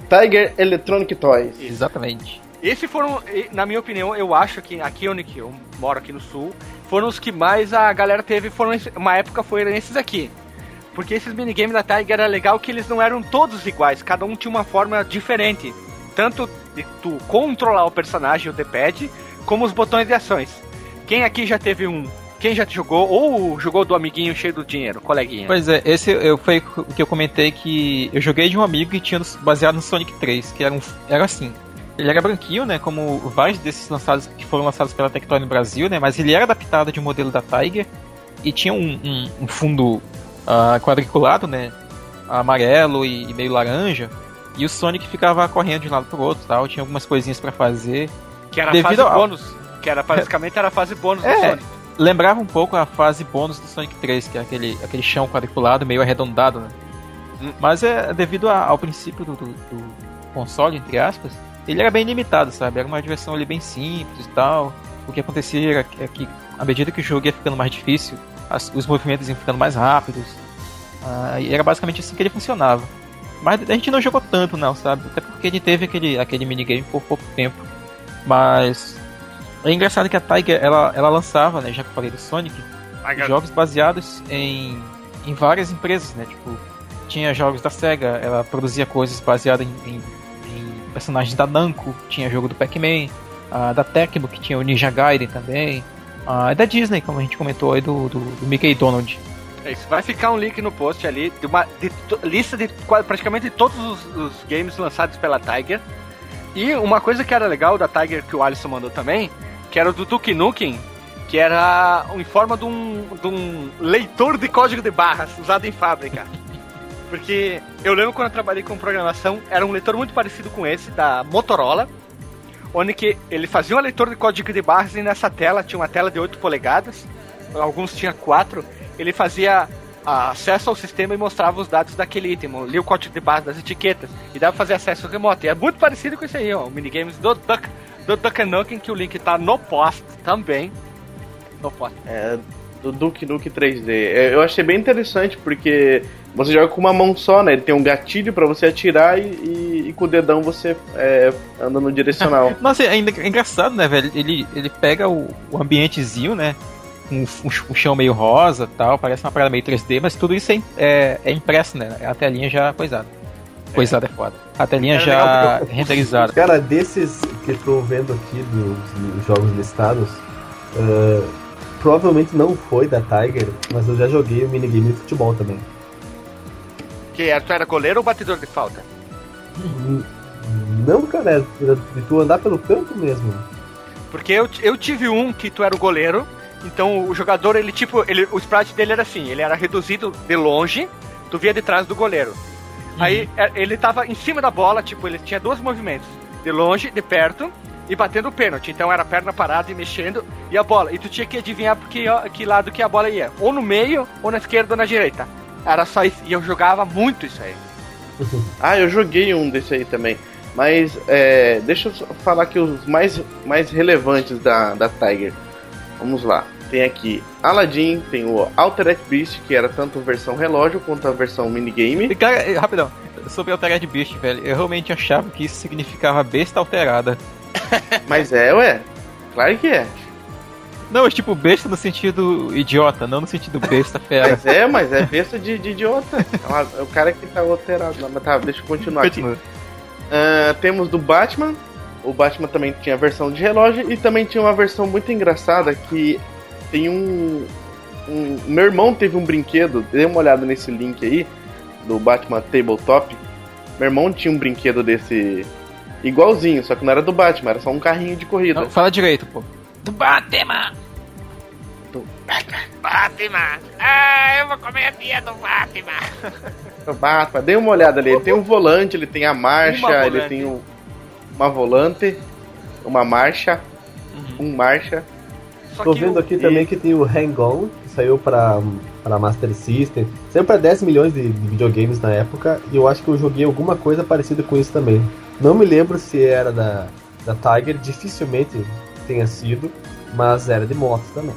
Tiger Electronic Toys. Exatamente. Esses foram, na minha opinião, eu acho que aqui onde eu moro aqui no sul, foram os que mais a galera teve, foram uma época foram esses aqui. Porque esses minigames da Tiger era legal que eles não eram todos iguais, cada um tinha uma forma diferente. Tanto de tu controlar o personagem, o D-pad, como os botões de ações. Quem aqui já teve um? Quem já jogou ou jogou do amiguinho cheio do dinheiro, coleguinha? Pois é, esse eu, foi o que eu comentei que eu joguei de um amigo que tinha baseado no Sonic 3, que era, um, era assim. Ele era branquinho, né? Como vários desses lançados que foram lançados pela Tectoy no Brasil, né? Mas ele era adaptado de um modelo da Tiger e tinha um, um- um fundo ah, quadriculado, né? Amarelo e, e meio laranja. E o Sonic ficava correndo de um lado pro outro, tal. Tinha algumas coisinhas pra fazer. que era a devido fase ao- bônus. Que era basicamente era a fase bônus É. do Sonic. Lembrava um pouco a fase bônus do Sonic 3, que é aquele, aquele chão quadriculado, meio arredondado, né? Hum. Mas é devido a- ao princípio do, do- do console, entre aspas, ele era bem limitado, sabe? Era uma diversão ali bem simples e tal. O que acontecia é que, à medida que o jogo ia ficando mais difícil, as- os movimentos iam ficando mais rápidos. Ah, e era basicamente assim que ele funcionava. Mas a gente não jogou tanto, não, sabe? Até porque ele teve aquele, aquele minigame por pouco tempo. Mas é engraçado que a Tiger ela, ela lançava, né? Já que eu falei do Sonic, jogos baseados em, em várias empresas, né? Tipo, tinha jogos da SEGA, ela produzia coisas baseadas em, em- em personagens da Namco, tinha jogo do Pac-Man, ah, da Tecmo, que tinha o Ninja Gaiden também, ah, e da Disney, como a gente comentou aí, do, do, do Mickey Donald. É isso. Vai ficar um link no post ali de uma de to- lista de praticamente todos os, os games lançados pela Tiger. E uma coisa que era legal da Tiger que o Alisson mandou também, que era o do Duke Nukem, que era em forma de um, de um leitor de código de barras usado em fábrica. Porque eu lembro quando eu trabalhei com programação, era um leitor muito parecido com esse, da Motorola, onde que ele fazia um leitor de código de barras e nessa tela tinha uma tela de 8 polegadas, alguns tinha 4, ele fazia ah, acesso ao sistema e mostrava os dados daquele item, lia o código de barras das etiquetas e dava fazer acesso remoto. E é muito parecido com isso aí, ó, o minigames do Duck, do Duck Nukem, que o link tá no post também. No post. É, do Duke Nukem 3D. É, Eu achei bem interessante porque você joga com uma mão só, né? Ele tem um gatilho pra você atirar e, e- e com o dedão você é, anda no direcional. Nossa, é engra- é engraçado, né, velho? Ele, ele pega o, o ambientezinho, né? Um, um ch- um chão meio rosa tal, parece uma parada meio 3D, mas tudo isso é, é, é impresso, né? A telinha já coisada. Coisada é foda. A telinha É já legal renderizada. Cara, desses que eu tô vendo aqui dos, dos jogos listados, ah, provavelmente não foi da Tiger, mas eu já joguei o minigame de futebol também. Que era, tu era goleiro ou batedor de falta? Não, cara, é de tu andar pelo campo mesmo. Porque eu, eu tive um que tu era o goleiro, então o jogador, ele tipo, ele, o sprite dele era assim, ele era reduzido de longe, tu via de trás do goleiro. Aí é, ele tava em cima da bola, tipo, ele tinha dois movimentos, de longe, de perto, e batendo o pênalti. Então era a perna parada e mexendo e a bola. E tu tinha que adivinhar porque, ó, que lado que a bola ia. Ou no meio, ou na esquerda ou na direita. Era só isso. E eu jogava muito isso aí. Ah, eu joguei um desse aí também. Mas é, deixa eu falar aqui os mais, mais relevantes da, da Tiger. Vamos lá. Tem aqui Aladdin, tem o Altered Beast, que era tanto a versão relógio quanto a versão minigame. E, cara, rapidão, sobre Altered Beast, velho, eu realmente achava que isso significava besta alterada. Mas é, ué. Claro que é. Não, mas tipo, besta no sentido idiota, não no sentido besta fera. Mas é, mas é besta de, de idiota. É é o cara que tá alterado. lá. Mas tá, deixa eu continuar aqui. Continua. Ah, temos do Batman. O Batman também tinha a versão de relógio e também tinha uma versão muito engraçada que tem um, um- Meu irmão teve um brinquedo, dê uma olhada nesse link aí, do Batman Tabletop. Meu irmão tinha um brinquedo desse. igualzinho, só que não era do Batman, era só um carrinho de corrida. Não, fala direito, pô. Do Batman! Batman! Ah, eu vou comer a tia do Batman! O Batman, dê uma olhada ali. Ele tem um volante, ele tem a marcha, ele tem um, uma volante, uma marcha, um marcha. Só Tô que vendo aqui também que tem o Hang-On, que saiu pra, pra Master System. Saiu pra 10 milhões de, de videogames na época, e eu acho que eu joguei alguma coisa parecida com isso também. Não me lembro se era da, da Tiger, dificilmente tenha sido, mas era de moto também.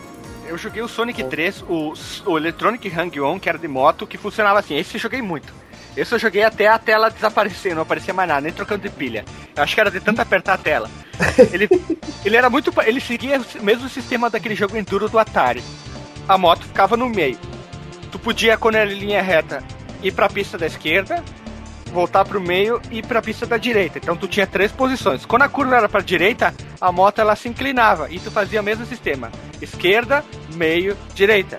Eu joguei o Sonic 3, o, o Electronic Hang-On, que era de moto, que funcionava assim. Esse eu joguei muito. Esse eu joguei até a tela desaparecer, não aparecia mais nada, nem trocando de pilha. Eu acho que era de tanto apertar a tela. Ele, ele era muito. Ele seguia o mesmo sistema daquele jogo Enduro do Atari. A moto ficava no meio. Tu podia, quando era em linha reta, ir pra pista da esquerda, voltar pro meio e pra pista da direita. Então tu tinha três posições. Quando a curva era pra direita, a moto ela se inclinava e tu fazia o mesmo sistema: esquerda, meio, direita.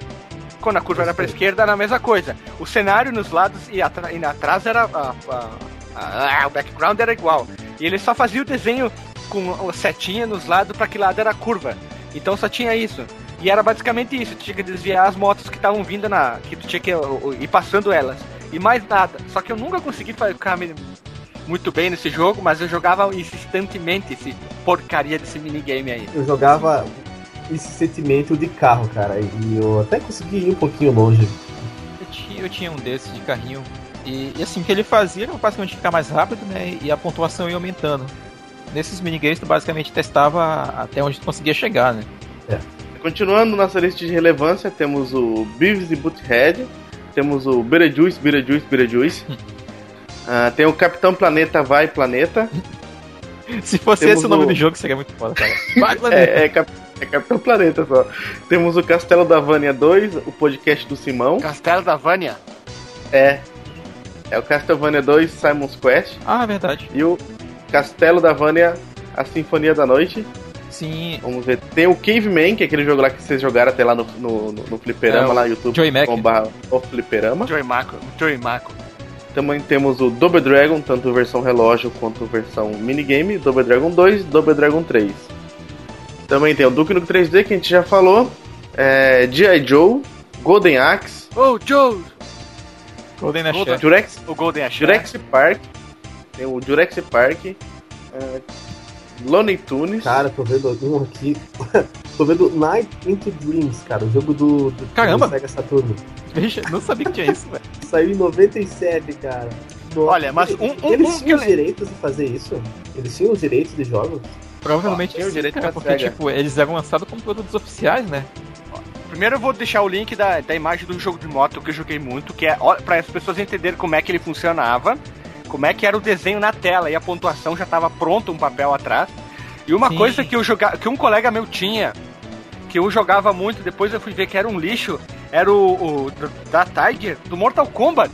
Quando a curva era pra esquerda, era a mesma coisa. O cenário nos lados e, e atrás era. a- a- a- o background era igual. E ele só fazia o desenho com a setinha nos lados pra que lado era a curva. Então só tinha isso. E era basicamente isso, tu tinha que desviar as motos que estavam vindo na. que tu tinha que ir passando elas. E mais nada. Só que eu nunca consegui ficar muito bem nesse jogo, mas eu jogava insistentemente esse porcaria desse minigame aí. Eu jogava esse sentimento de carro, cara, e eu até consegui ir um pouquinho longe. Eu tinha, eu tinha um desses de carrinho. E, e assim, o que ele fazia era basicamente ficar mais rápido, né? E a pontuação ia aumentando. Nesses minigames tu basicamente testava até onde tu conseguia chegar, né? Continuando nossa lista de relevância, temos o Beavis e Butthead, temos o Beetlejuice, Beetlejuice, Beetlejuice. Ah, tem o Capitão Planeta Vai Planeta. Se fosse Temos esse o nome o- do jogo, seria muito foda, cara. Vai, planeta. É, é, Cap- é Capitão Planeta só. Temos o Castelo da Vânia 2, o podcast do Simão. Castelo da Vânia? É. É o Castlevania 2 Simon's Quest. Ah, verdade. E o Castelo da Vânia, a Sinfonia da Noite. Sim. Vamos ver. Tem o Caveman, que é aquele jogo lá que vocês jogaram até lá no, no, no, no Fliperama, É, lá no YouTube. Joey Mac. com barra o Fliperama. Joey Mako. Joey Mako. Também temos o Double Dragon, tanto versão relógio quanto versão minigame. Double Dragon 2 Double Dragon 3. Também tem o Duke Nukem 3D, que a gente já falou. É, G.I. Joe, Golden Axe, Oh, Joe! Golden Axe. Golden- Jurex, O Golden Axe. Jurassic Park. Tem o Jurassic Park. É, Looney Tunes. Cara, tô vendo um aqui. tô vendo Night into Dreams, cara, o jogo do, do, Caramba! do Sega Saturno. Vixe, não sabia que tinha isso, velho. Saiu em 97, cara. Nossa, Olha, mas eles- um- um- eles um tinham os direitos de fazer isso? Eles tinham os direitos de jogos? Provavelmente o sim, direito cara, porque, SEGA. tipo, eles eram lançados como produtos oficiais, né? Primeiro eu vou deixar o link da, da imagem do jogo de moto que eu joguei muito, que é para as pessoas entenderem como é que ele funcionava, como é que era o desenho na tela e a pontuação já estava pronto um papel atrás. E uma Sim. coisa que eu jogava, que um colega meu tinha, que eu jogava muito, depois eu fui ver que era um lixo, era o, o da Tiger do Mortal Kombat.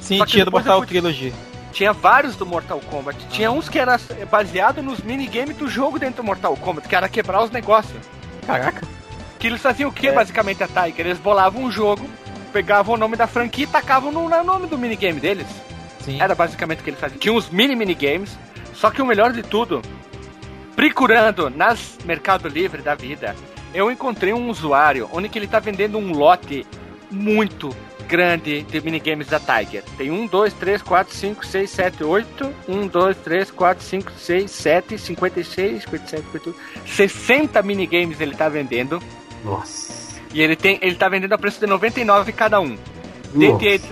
Sim, tinha do Mortal fui- Trilogy. Tinha vários do Mortal Kombat. Tinha uns que era baseado nos minigames do jogo dentro do Mortal Kombat, que era quebrar os negócios. Caraca. Que eles faziam o que, É. basicamente, a Tiger? Eles bolavam um jogo, pegavam o nome da franquia e tacavam no, no nome do minigame deles. Sim. Era basicamente o que eles faziam. Tinha uns mini minigames, só que o melhor de tudo, procurando nas Mercado Livre da vida, eu encontrei um usuário onde que ele tá vendendo um lote muito grande de minigames da Tiger. Tem 1, 2, 3, 4, 5, 6, 7, 8. 1, 2, 3, 4, 5, 6, 7, 56, 57, 58. 60 minigames ele tá vendendo. Nossa. E ele tem, ele tá vendendo a preço de 99 cada um. Dentre eles,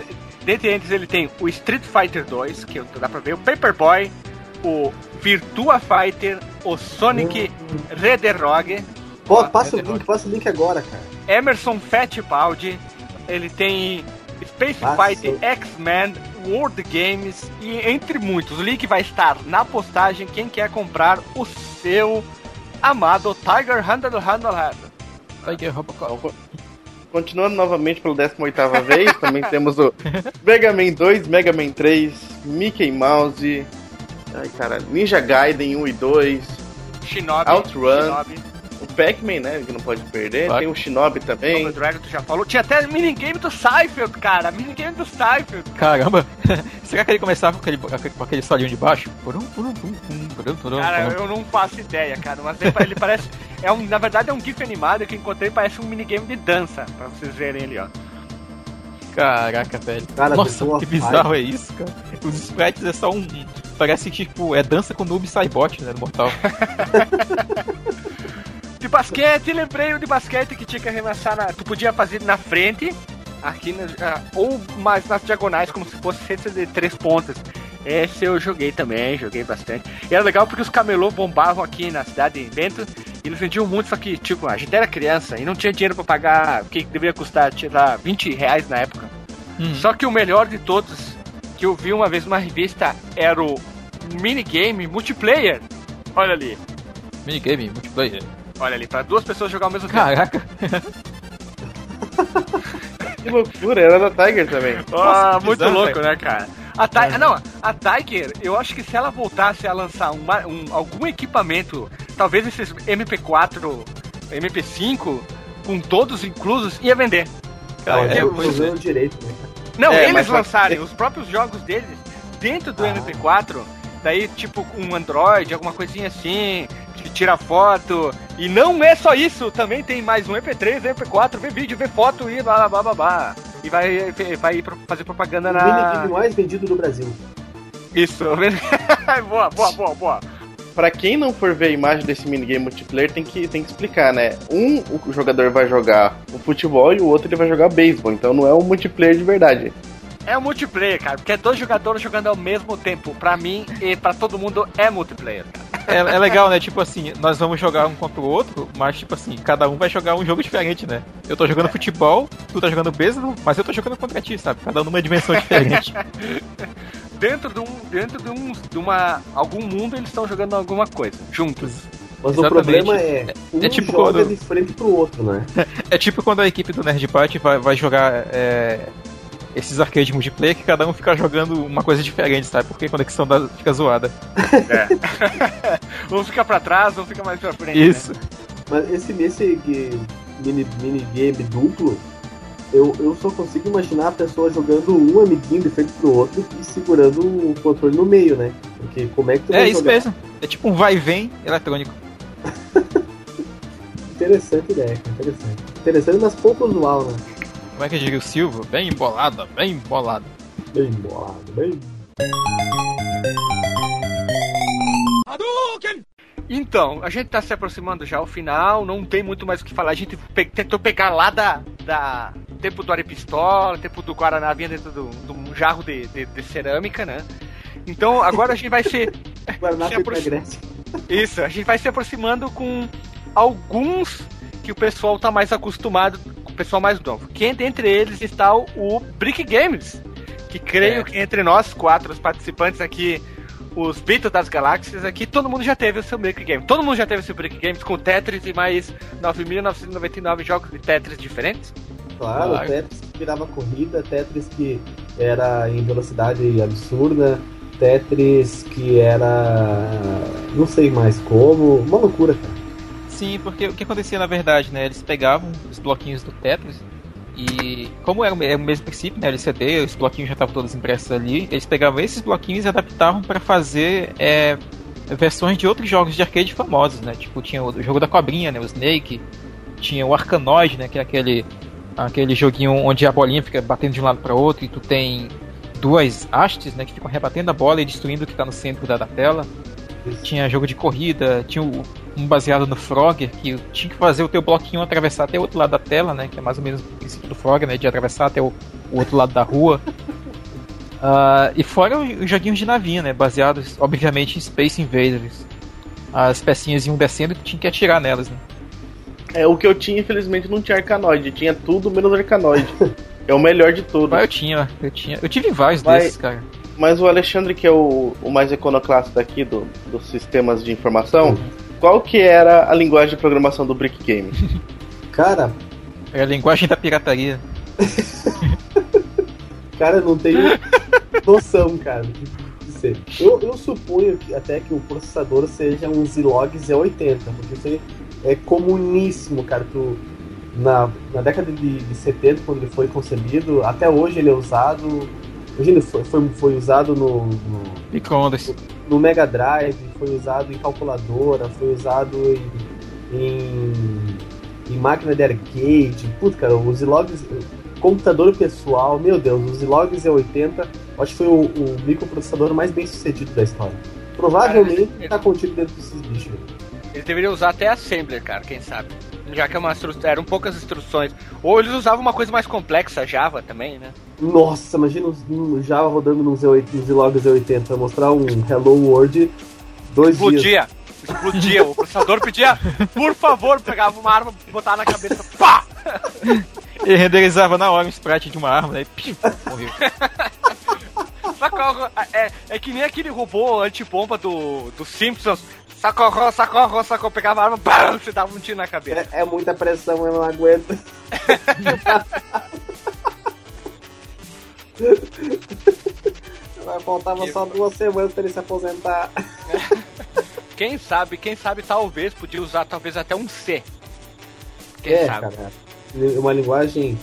dentre eles ele tem o Street Fighter 2, que dá pra ver, o Paperboy, o Virtua Fighter, o Sonic Red Rogue, Pô, passa o link, passa o link agora, cara. Emerson Fittipaldi, ele tem Space Nossa. Fighter X-Men, World Games e entre muitos. O link vai estar na postagem. Quem quer comprar o seu amado Tiger Handle Handle Handle. Tiger Robocop. Continuando novamente pela 18ª vez, também temos o Mega Man 2, Mega Man 3, Mickey Mouse, ai caralho, Ninja Gaiden 1 e 2, Shinobi. Outrun. Shinobi. o Pac-Man, né, que não pode perder, Claro. tem o Shinobi também. Double Dragon, tu já falou. Tinha até minigame do Seifeld, cara. Minigame do Seifeld. Caramba! Será que ele começava com aquele, com aquele solinho de baixo? Cara, eu não faço ideia, cara. Mas ele parece. É um, na verdade, é um GIF animado que eu encontrei. Parece um minigame de dança. Pra vocês verem ali, ó. Caraca, velho. Cara, Nossa, que bizarro é isso, cara. Os sprites é só um. Parece tipo, é dança com noob Cybot, né, no Mortal. De basquete, lembrei o de basquete que tinha que arremessar na. Tu podia fazer na frente, aqui na, ah, ou mais nas diagonais, como se fosse cesta de três pontas. Esse eu joguei também, joguei bastante. E era legal porque os camelô bombavam aqui na cidade de Bento e eles vendiam muito, só que, tipo, a gente era criança e não tinha dinheiro pra pagar o que deveria custar, tirar 20 reais na época. Hum. Só que o melhor de todos, que eu vi uma vez numa revista, era o minigame multiplayer. Olha ali, Minigame, multiplayer. olha ali, pra duas pessoas jogar ao mesmo tempo. Caraca! Que loucura, era da Tiger também. Ah, muito bizarro, louco, né, cara? A Ti- não, a Tiger, eu acho que se ela voltasse a lançar uma- um- algum equipamento, talvez esses MP4, MP5, com todos inclusos, ia vender. Cara, é, pois é. usou direito, né? Não, É, eles lançarem os próprios jogos deles dentro do Ah. MP4, daí tipo um Android, alguma coisinha assim, que tira foto. E não é só isso, também tem mais um MP3, MP4, vê vídeo, vê foto e blá blá blá blá. blá. E vai, vai fazer propaganda O na. minigame mais vendido do Brasil. Isso, boa, boa, boa, boa. Pra quem não for ver a imagem desse minigame multiplayer, tem que, tem que explicar, né? Um, o jogador vai jogar o futebol e o outro ele vai jogar beisebol. Então não é um multiplayer de verdade. É um multiplayer, cara, porque é dois jogadores jogando ao mesmo tempo. Pra mim e pra todo mundo é multiplayer, cara. É, é legal, né? Tipo assim, nós vamos jogar um contra o outro, mas tipo assim, cada um vai jogar um jogo diferente, né? Eu tô jogando futebol, tu tá jogando beisebol, mas eu tô jogando contra ti, sabe? Cada um numa dimensão diferente. Dentro de um. Dentro de um. de uma. algum mundo eles estão jogando alguma coisa. Juntos. Mas o Exatamente. problema é, um é tipo joga quando- de frente pro outro, né? É tipo quando a equipe do Nerd Party vai, vai jogar é, esses arcade multiplayer que cada um fica jogando uma coisa diferente, sabe? Porque a conexão da- fica zoada. um fica pra trás, um fica mais pra frente. né? Isso. Mas esse, esse mini, minigame duplo, eu, eu só consigo imaginar a pessoa jogando um amiguinho de frente pro outro e segurando o controle no meio, né? Porque como é que tu É vai isso jogar? mesmo. É tipo um vai e vem eletrônico. Interessante ideia, cara, interessante. Interessante, mas pouco usual, né? Como é que diria o Silvio? Bem embolada, bem embolada. Bem bolado, bem... Então, a gente tá se aproximando já ao final, não tem muito mais o que falar. A gente pe- tentou pegar lá da, da tempo do Arepistola, tempo do Guaraná vinha dentro do, do jarro de, de- de cerâmica, né? Então agora a gente vai ser. Guaraná Se Grécia. Isso, a gente vai se aproximando com alguns que o pessoal tá mais acostumado, pessoal mais novo. Que dentre eles está o, o Brick Games, que creio É. que entre nós quatro, os participantes aqui, os Beatles das Galáxias aqui, todo mundo já teve o seu Brick Game. Todo mundo já teve o seu Brick Games com Tetris e mais 9.999 jogos de Tetris diferentes. Claro, Claro. Tetris que virava corrida, Tetris que era em velocidade absurda, Tetris que era. não sei mais como. Uma loucura, cara. Sim, porque o que acontecia na verdade, né? Eles pegavam os bloquinhos do Tetris e, como era o me- o mesmo princípio, né? LCD, os bloquinhos já estavam todos impressos ali, eles pegavam esses bloquinhos e adaptavam para fazer é, versões de outros jogos de arcade famosos, né? Tipo, tinha o jogo da cobrinha, né? O Snake, tinha o Arkanoid, né? Que é aquele Aquele joguinho onde a bolinha fica batendo de um lado para outro e tu tem duas hastes, né, que ficam rebatendo a bola e destruindo o que tá no centro da, da tela. Tinha jogo de corrida, tinha um baseado no Frogger, que tinha que fazer o teu bloquinho atravessar até o outro lado da tela, né, que é mais ou menos o princípio do Frogger, né, de atravessar até o, o outro lado da rua. Ah, e fora os os joguinhos de navinha, né, baseados, obviamente, em Space Invaders. As pecinhas iam descendo e tinha que atirar nelas, né. É, o que eu tinha, infelizmente, não tinha arcanoide. Tinha tudo menos arcanoide. é o melhor de tudo. Mas eu tinha, eu tinha. Eu tive vários Vai. desses, cara. Mas o Alexandre, que é o, o mais iconoclasta aqui do, dos sistemas de informação, qual que era a linguagem de programação do Brick Game? Cara, É a linguagem da pirataria. cara, eu não tenho noção, cara, de, de ser. Eu, eu suponho que até que o processador seja um Zilog Z80, porque isso aí é comuníssimo, cara. Tu, na, na década de, de 70, quando ele foi concebido, até hoje ele é usado. Imagina, foi, foi, foi usado no, no, Microondas. no Mega Drive, foi usado em calculadora, foi usado em, em, em máquina de arcade. Putz, cara, os Zilogs, computador pessoal, meu Deus, os Zilogs E80, acho que foi o, o microprocessador mais bem sucedido da história. Provavelmente Cara, tá contido dentro desses bichos. Eles deveriam usar até Assembler, cara, quem sabe. Já que é instru... eram poucas instruções. Ou eles usavam uma coisa mais complexa, Java também, né? Nossa, imagina os- um Java rodando no Z8, no Zilog Z80 pra mostrar um Hello World dois dias. Explodia. Explodia. o processador pedia, por favor, pegava uma arma, botava na cabeça, pá! Ele renderizava na hora um sprite de uma arma, né? E piu, morreu. Socorro! É, é que nem aquele robô antibomba do, do Simpsons. Socorro, socorro, socorro. Pegava a arma, bam, você dava um tiro na cabeça. É, é muita pressão, eu não aguento. Vai faltava só duas semanas pra ele se aposentar. Quem sabe, quem sabe, talvez, podia usar talvez até um C. Quem é, sabe? cara. Uma linguagem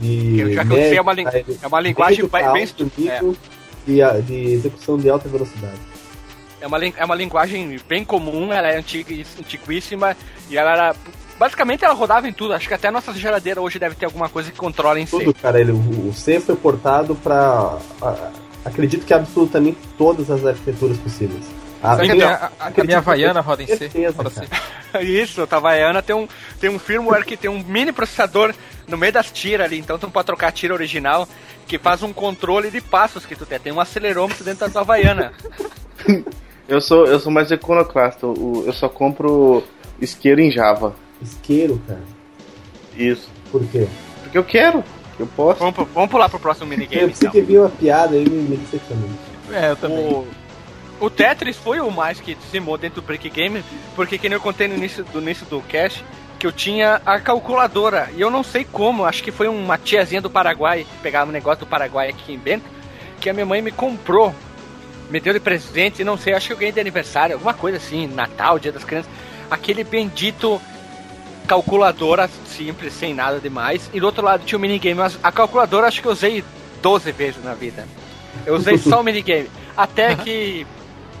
de. Já que o C é uma, é uma linguagem bem, bem é, nível de, de execução de alta velocidade. É, uma, é uma linguagem bem comum, ela é antiga, antiguíssima e ela era. Basicamente ela rodava em tudo. Acho que até a nossa geladeira hoje deve ter alguma coisa que controla em C. Tudo, cara. Ele, o C foi portado pra. a- acredito que absolutamente todas as arquiteturas possíveis. A, Sabe a minha, a, a acredito minha Havaiana roda em C? certeza, Roda C. Isso, a Havaiana tem um, tem um firmware que tem um mini processador no meio das tiras ali, então tu não pode trocar a tira original, que faz um controle de passos que tu tem. Tem um acelerômetro dentro da tua Havaiana. Eu sou, eu sou mais iconoclasta. Eu só compro isqueiro em Java. Isqueiro, cara. Isso. Por quê? Porque eu quero. Eu posso. Vamos, vamos pular pro próximo Eu minigame, então. que vi uma piada aí me, decepcionou. É, eu também. O, o Tetris foi o mais que dizimou dentro do Break Game, porque que nem eu contei no início do, início do cast, que eu tinha a calculadora, e eu não sei como, acho que foi uma tiazinha do Paraguai, que pegava um negócio do Paraguai aqui em Bento, que a minha mãe me comprou, me deu de presente, não sei, acho que eu ganhei de aniversário, alguma coisa assim, Natal, Dia das Crianças, aquele bendito calculadora simples, sem nada demais, e do outro lado tinha o minigame, mas a calculadora acho que eu usei 12 vezes na vida. Eu usei só o minigame. Até que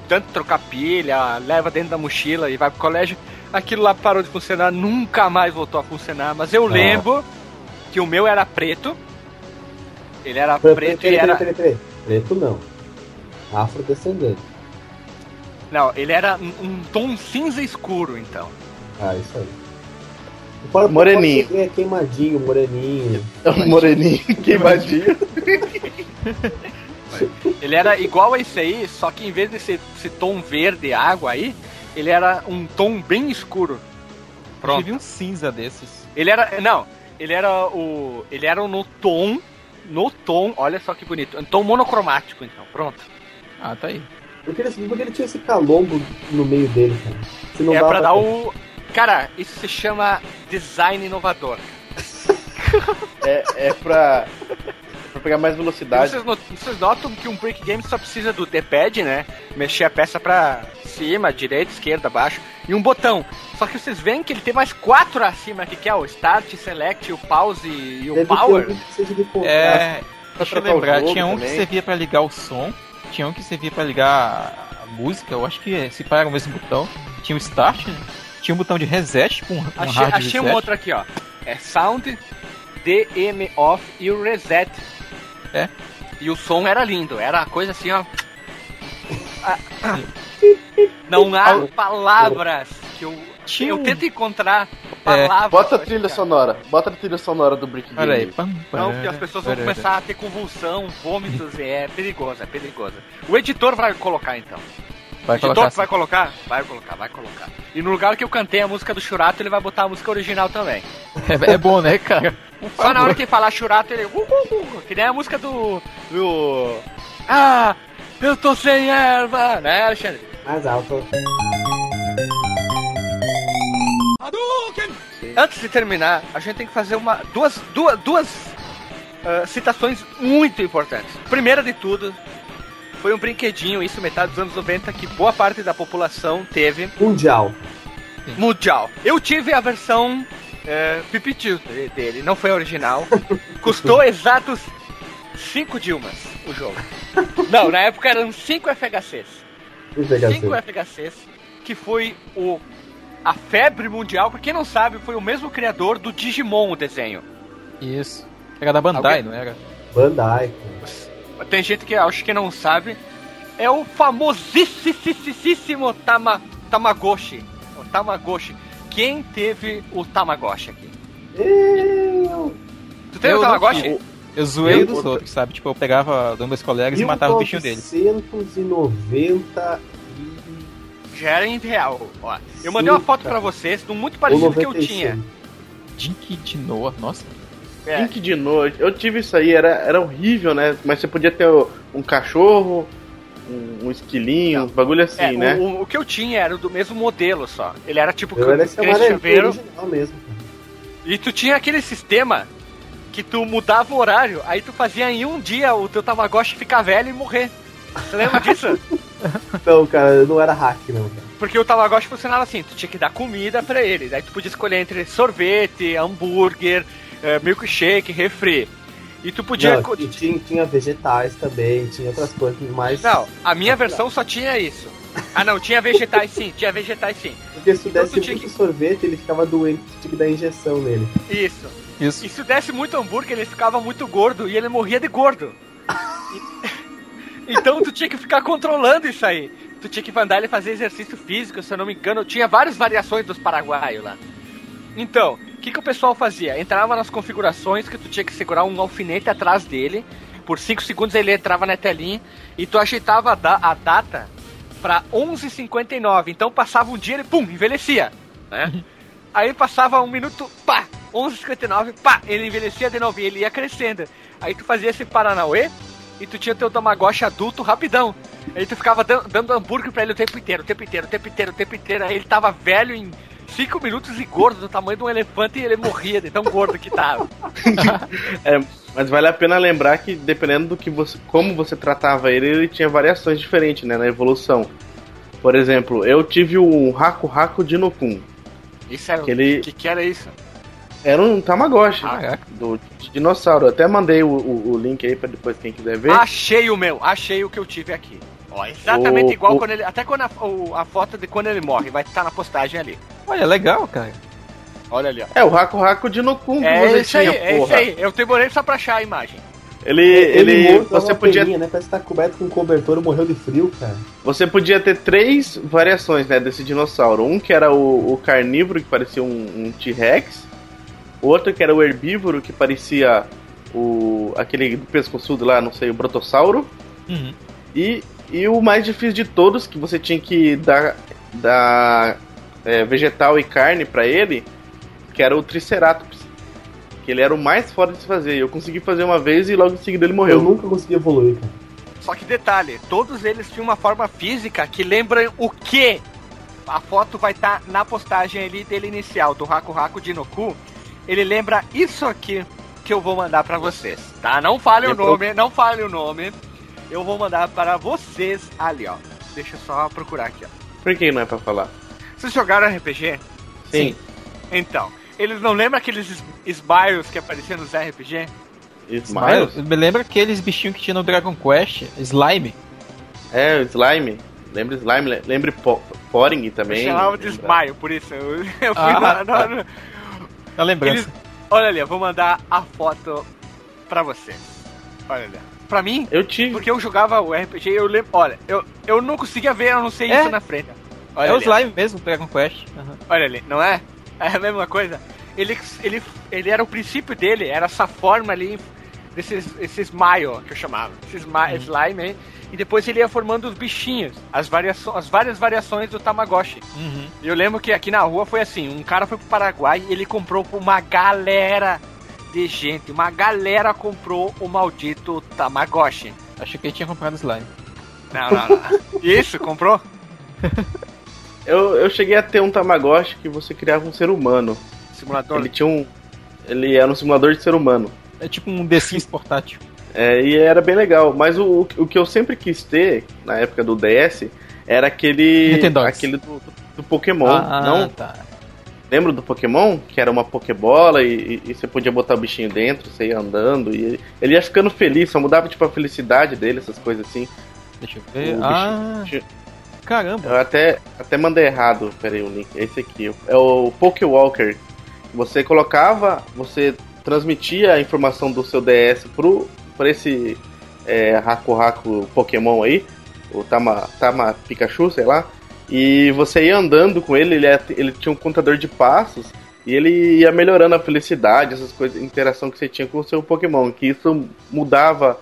tanto trocar pilha, leva dentro da mochila e vai pro colégio, aquilo lá parou de funcionar, nunca mais voltou a funcionar. Mas eu lembro que o meu era preto. Ele era preto e era. Preto não. Afrodescendente. Não, ele era um, tom cinza escuro, então. Ah, isso aí. Pode- Moreninho. pode ser queimadinho, moreninho. É moreninho queimadinho. Ele era igual a esse aí, só que em vez desse esse tom verde água aí, ele era um tom bem escuro. Eu Pronto. tive um cinza desses. Ele era. Não, ele era o. Ele era no tom. No tom, olha só que bonito. Um tom monocromático, então. Pronto. Ah, tá aí. Porque ele, porque ele tinha esse calombo no meio dele, cara. Se não é pra dar o. Cara, isso se chama design inovador. É, é pra, pra pegar mais velocidade. Vocês, not- vocês notam que um break game só precisa do D-pad, né? Mexer a peça pra cima, direita, esquerda, baixo. E um botão. Só que vocês veem que ele tem mais quatro acima aqui, que é o Start, Select, o Pause e o Deve ter Power. de contraste. É, deixa eu lembrar, tinha um também. que servia pra ligar o som, um que servia pra ligar a música, eu acho que se pá era o mesmo botão. Tinha o Start, né? tinha um botão de reset, tipo um, um Achei, hard achei um reset. outro aqui, ó. É Sound, DM off e o reset. É. E o som era lindo, era a coisa assim, ó. Não há palavras que eu. Tinha Eu um- tento encontrar palavras. Bota a trilha sonora. Bota a trilha sonora do Brick Olha aí. Pam, Não, pam, porque as pessoas vão pam, começar a ter convulsão, vômitos, e é perigoso, é perigoso. O editor vai colocar então. Vai o editor colocar vai colocar? Vai colocar, vai colocar. E no lugar que eu cantei a música do Churato, ele vai botar a música original também. É, é bom, né, cara? Só na hora que falar Churato, ele. Uh, uh, uh, que nem a música do. do. Ah! Eu tô sem erva! Né, Alexandre? Mais alto. Antes de terminar, a gente tem que fazer uma duas duas duas ah, citações muito importantes. Primeira de tudo, foi um brinquedinho, isso metade dos anos 90, que boa parte da população teve Mundial. mundial. Eu tive a versão é, pipitiu de- dele, não foi a original. Custou exatos 5 Dilmas o jogo. Não, na época eram 5 FHCs. Vou pegar 5 assim. FHCs, que foi o a febre mundial. Pra quem não sabe, foi o mesmo criador do Digimon, o desenho. Isso. Era da Bandai, Alguém- não era? Bandai. Tem gente que acho que não sabe. É o famosíssimo tama, Tamagotchi. O Tamagotchi. Quem teve o Tamagotchi aqui? Eu. Tu teve Eu o Tamagotchi? tive. Eu zoei Eu- dos outros, sabe? Tipo, eu pegava dos meus colegas e matava o bichinho dele. 1990 Já era em real. Ó, eu mandei uma foto pra vocês de um muito parecido que eu 96. tinha. Dink de Noah, nossa. É, Link de noite. Eu tive isso aí, era, era horrível, né? Mas você podia ter um cachorro, um, um esquilinho, Não. uns bagulho assim, é, né? o, o- que eu tinha era do mesmo modelo só. Ele era tipo Eu era original mesmo. E tu tinha aquele sistema que tu mudava o horário, aí tu fazia em um dia o teu Tamagotchi ficar velho e morrer. Você lembra disso? Não, cara, não era hack, não, cara. Porque o Tamagotchi funcionava assim, tu tinha que dar comida pra ele, daí tu podia escolher entre sorvete, hambúrguer, eh, milkshake, refri. E tu podia... Não, e tinha, tinha vegetais também, tinha outras coisas mais. Não, a minha versão só tinha isso. Ah não, tinha vegetais sim, tinha vegetais sim. Porque se então desse tu muito sorvete, ele ficava doente, tinha que dar injeção nele. Isso. Isso. E se desse muito hambúrguer, ele ficava muito gordo e ele morria de gordo. E- Então tu tinha que ficar controlando isso aí. Tu tinha que mandar ele fazer exercício físico, se eu não me engano. Tinha várias variações dos paraguaios lá. Então, o que, que o pessoal fazia? Entrava nas configurações que tu tinha que segurar um alfinete atrás dele. Por 5 segundos ele entrava na telinha e tu ajeitava a, da- a data pra 11h59. Então passava um dia e ele, pum, envelhecia. Né? Aí passava um minuto, pá, 11h59, pá, ele envelhecia de novo e ele ia crescendo. Aí tu fazia esse Paranauê e tu tinha teu Tamagotchi adulto rapidão. Aí tu ficava dan- dando hambúrguer pra ele o tempo inteiro, o tempo inteiro, o tempo inteiro, o tempo inteiro. Aí ele tava velho em 5 minutos e gordo, do tamanho de um elefante, e ele morria de tão gordo que tava. É, mas vale a pena lembrar que dependendo do que você, como você tratava ele, ele tinha variações diferentes, né, na evolução. Por exemplo, eu tive um Haku Haku Dinokun. Isso era. O Aquele que, que era isso? Era um Tamagotchi Caraca. do de dinossauro. Eu até mandei o, o- o link aí pra depois quem quiser ver. Achei o meu, achei o que eu tive aqui. Ó, exatamente O- igual o- quando ele. Até quando a, o- a foto de quando ele morre vai estar na postagem ali. Olha, legal, cara. Olha ali, ó. É o Haku Haku Dinokun que É você isso aí, tinha, é isso aí. Eu demorei só pra achar a imagem. Ele, ele, dá você podia peninha, né? Parece que tá coberto com cobertor, morreu de frio, cara. Você podia ter três variações né, desse dinossauro. Um que era o, o carnívoro, que parecia um, um T-Rex. Outro que era o herbívoro, que parecia o aquele do pescoçudo lá, não sei, o Brotossauro. Uhum. E, e o mais difícil de todos, que você tinha que dar, dar é, vegetal e carne pra ele, que era o Triceratops. Que ele era o mais foda de se fazer. Eu consegui fazer uma vez e logo em seguida ele Eu morreu. nunca consegui evoluir, cara. Só que detalhe, todos eles tinham uma forma física que lembra o que? A foto vai estar na postagem ali dele inicial, do Haku Haku Dinoku. Ele lembra isso aqui que eu vou mandar pra vocês, tá? Não fale o Eu nome, não fale o nome. Eu vou mandar para vocês ali, ó. Deixa eu só procurar aqui, ó. Por que não é pra falar? Vocês jogaram RPG? Sim. Então, eles não lembram aqueles es- Smiles que apareciam nos RPG? Smiles? Me lembra aqueles bichinhos que tinha no Dragon Quest, Slime. É, o Slime. Lembra Slime? Le- Lembre Po- Poring Eu também. chamava de Lembra? Smile, por isso. Eu, eu fui Ah, lá. tá. no- no- A lembrança. Eles- Olha ali, eu vou mandar a foto pra você. Olha ali. Pra mim, Eu tive. porque eu jogava o RPG, eu lembro. Olha, eu, eu não conseguia ver, eu não sei É. isso na frente. Olha é o ali. slime mesmo, Dragon Quest. Aham. Olha ali, não é? É a mesma coisa. Ele, ele, ele era o princípio dele, era essa forma ali, desses esses maio que eu chamava, esses ma slime aí. E depois ele ia formando os bichinhos, as, as várias variações do Tamagotchi. Uhum. E eu lembro que aqui na rua foi assim: um cara foi pro Paraguai e ele comprou pra uma galera de gente. Uma galera comprou o maldito Tamagotchi. Achei que ele tinha comprado slime. Não, não, não. Isso, comprou? Eu, eu cheguei a ter um Tamagotchi que você criava um ser humano. Simulador. Ele tinha um. Ele era um simulador de ser humano. É tipo um The Sims portátil. É, e era bem legal. Mas o, o que eu sempre quis ter, na época do DS, era aquele. Nintendogs. aquele do, do Pokémon. ah, Não? tá. Lembra do Pokémon? Que era uma Pokébola e, e- e você podia botar o bichinho dentro, você ia andando. E ele ia ficando feliz, só mudava tipo a felicidade dele, essas coisas assim. Deixa eu ver. Ah, bichinho- caramba. Eu até, até mandei errado, peraí, o link. É esse aqui. É o Pokewalker. Você colocava, você transmitia a informação do seu DS pro, pra esse é, Haku Haku Pokémon aí, o Tama, Tama Pikachu, sei lá. E você ia andando com ele, ele, ele tinha um contador de passos. E ele ia melhorando a felicidade, essas coisas, interação que você tinha com o seu Pokémon. Que isso mudava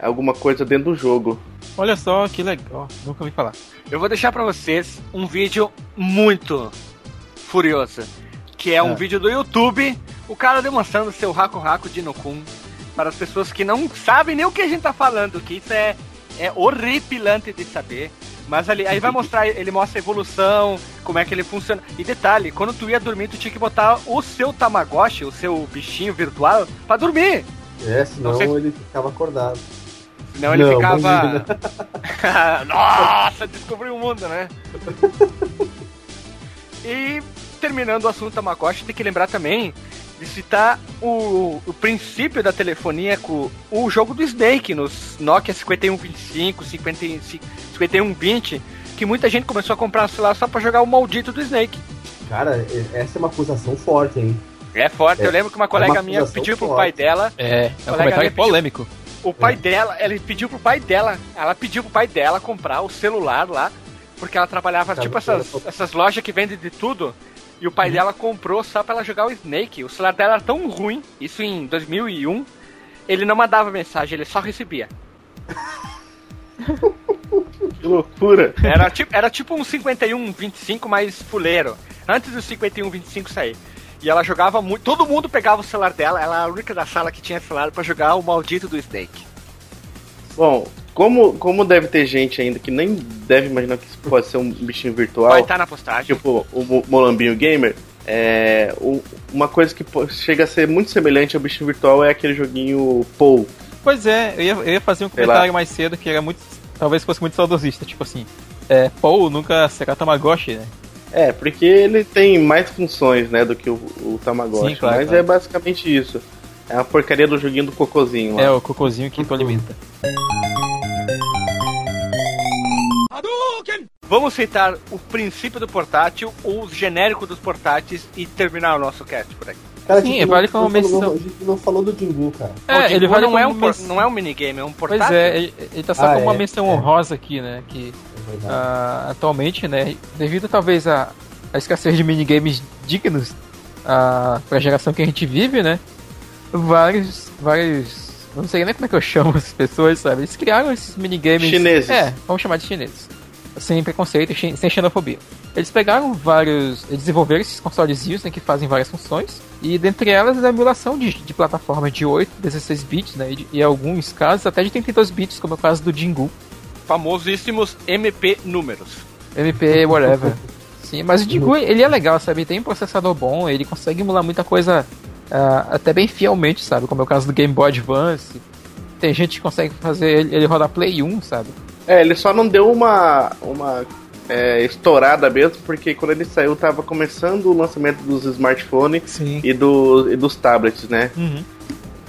alguma coisa dentro do jogo. Olha só que legal. Nunca ouvi falar. Eu vou deixar pra vocês um vídeo muito furioso, que é um Ah. vídeo do YouTube, o cara demonstrando seu Haku Haku de Nokun para as pessoas que não sabem nem o que a gente tá falando, que isso é, é horripilante de saber. Mas ali, aí vai mostrar, ele mostra a evolução, como é que ele funciona. E detalhe, quando tu ia dormir, tu tinha que botar o seu Tamagotchi, o seu bichinho virtual, pra dormir. É, senão Não sei- ele ficava acordado. Senão ele Não, ficava. Nossa, descobriu o mundo, né? e terminando o assunto Tamagotchi, tem que lembrar também de citar o, o princípio da telefonia com o jogo do Snake nos Nokia 5125, 50, 5120, que muita gente começou a comprar celular só pra jogar o maldito do Snake. Cara, essa é uma acusação forte, hein? É forte, É, eu lembro que uma colega uma minha pediu pro forte. pai dela É, é um Colega comentário pediu- polêmico. O pai dela, ela pediu pro pai dela, ela pediu pro pai dela comprar o celular lá, porque ela trabalhava Tá, tipo essas, essas lojas que vendem de tudo. E o pai dela comprou só pra ela jogar o Snake. O celular dela era tão ruim, isso em 2001, ele não mandava mensagem, ele só recebia. Que loucura! Era tipo, era tipo um 5125 mais fuleiro, antes do 5125 sair. E ela jogava muito, todo mundo pegava o celular dela, ela era a única da sala que tinha celular pra jogar o maldito do Snake. Bom, como, como deve ter gente ainda que nem deve imaginar que isso pode ser um bichinho virtual, Vai estar na postagem. tipo o Mo- Molambinho Gamer, é, o- uma coisa que pô- chega a ser muito semelhante ao bichinho virtual é aquele joguinho Pou. Pois é, eu ia, eu ia fazer um Sei comentário mais cedo que era muito. Talvez fosse muito saudosista. Tipo assim, é, Paul nunca será Tamagotchi, né? É, porque ele tem mais funções, né, do que o, o Tamagotchi. Sim, claro, mas claro. é basicamente isso. É a porcaria do joguinho do cocôzinho lá. É o cocôzinho que tu alimenta. Vamos citar o princípio do portátil, o genérico dos portáteis e terminar o nosso cast por aqui. Cara, Sim, a gente vale não, como não menção. A gente não falou do Jingu, cara. É, ele vale não, é um não é um minigame, é um Pois portátil. é, ele, ele tá só Ah, como uma é, menção é. honrosa aqui, né? Que É ah, atualmente, né, devido talvez à à escassez de minigames dignos ah, pra geração que a gente vive, né? Vários, vários, não sei nem como é que eu chamo as pessoas, sabe? Eles criaram esses minigames. Chineses. É, vamos chamar de chineses. Sem preconceito sem xenofobia. Eles pegaram vários. Eles desenvolveram esses consolezinhos né, que fazem várias funções. E dentre elas a emulação de, de plataforma de 8, 16 bits, né? E, de- e alguns casos até de 32 bits, como é o caso do Jingu. Famosíssimos MP números. MP, whatever. Sim, mas o Jingu, ele é legal, sabe? Ele tem um processador bom, ele consegue emular muita coisa ah, até bem fielmente, sabe? Como é o caso do Game Boy Advance. Tem gente que consegue fazer ele, ele rodar Play 1, sabe? É, ele só não deu uma, uma é, estourada mesmo, porque quando ele saiu tava começando o lançamento dos smartphones e, do, e dos tablets, né? Uhum.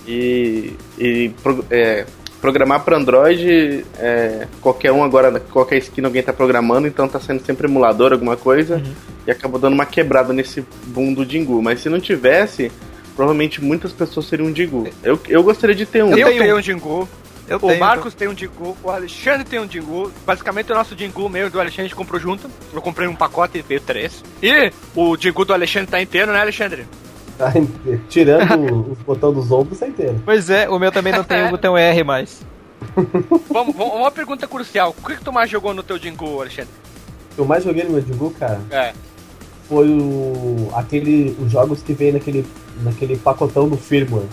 E, e pro- é, programar para Android, é, qualquer um agora, qualquer esquina alguém tá programando, então tá sendo sempre emulador, alguma coisa, Uhum. e acabou dando uma quebrada nesse boom do. Mas se não tivesse, provavelmente muitas pessoas teriam um Jingu. Eu, eu gostaria de ter um. Eu, tenho tenho um Jingu. Eu O tenho, Marcos tem um Jingu, o Alexandre tem um Jingu. Basicamente, o nosso Jingu meio do Alexandre a gente comprou junto. Eu comprei um pacote e veio três. E o Jingu do Alexandre tá inteiro, né, Alexandre? Tá? Tirando os botões dos ombros, tá inteiro. Pois é, o meu também não tem o botão R mais. Vamos, vamos, uma pergunta crucial. O que, que tu mais jogou no teu Jingu, Alexandre? O eu mais joguei no meu Jingu, cara, É. foi o, aquele, os jogos que vem naquele, naquele pacotão do firmware.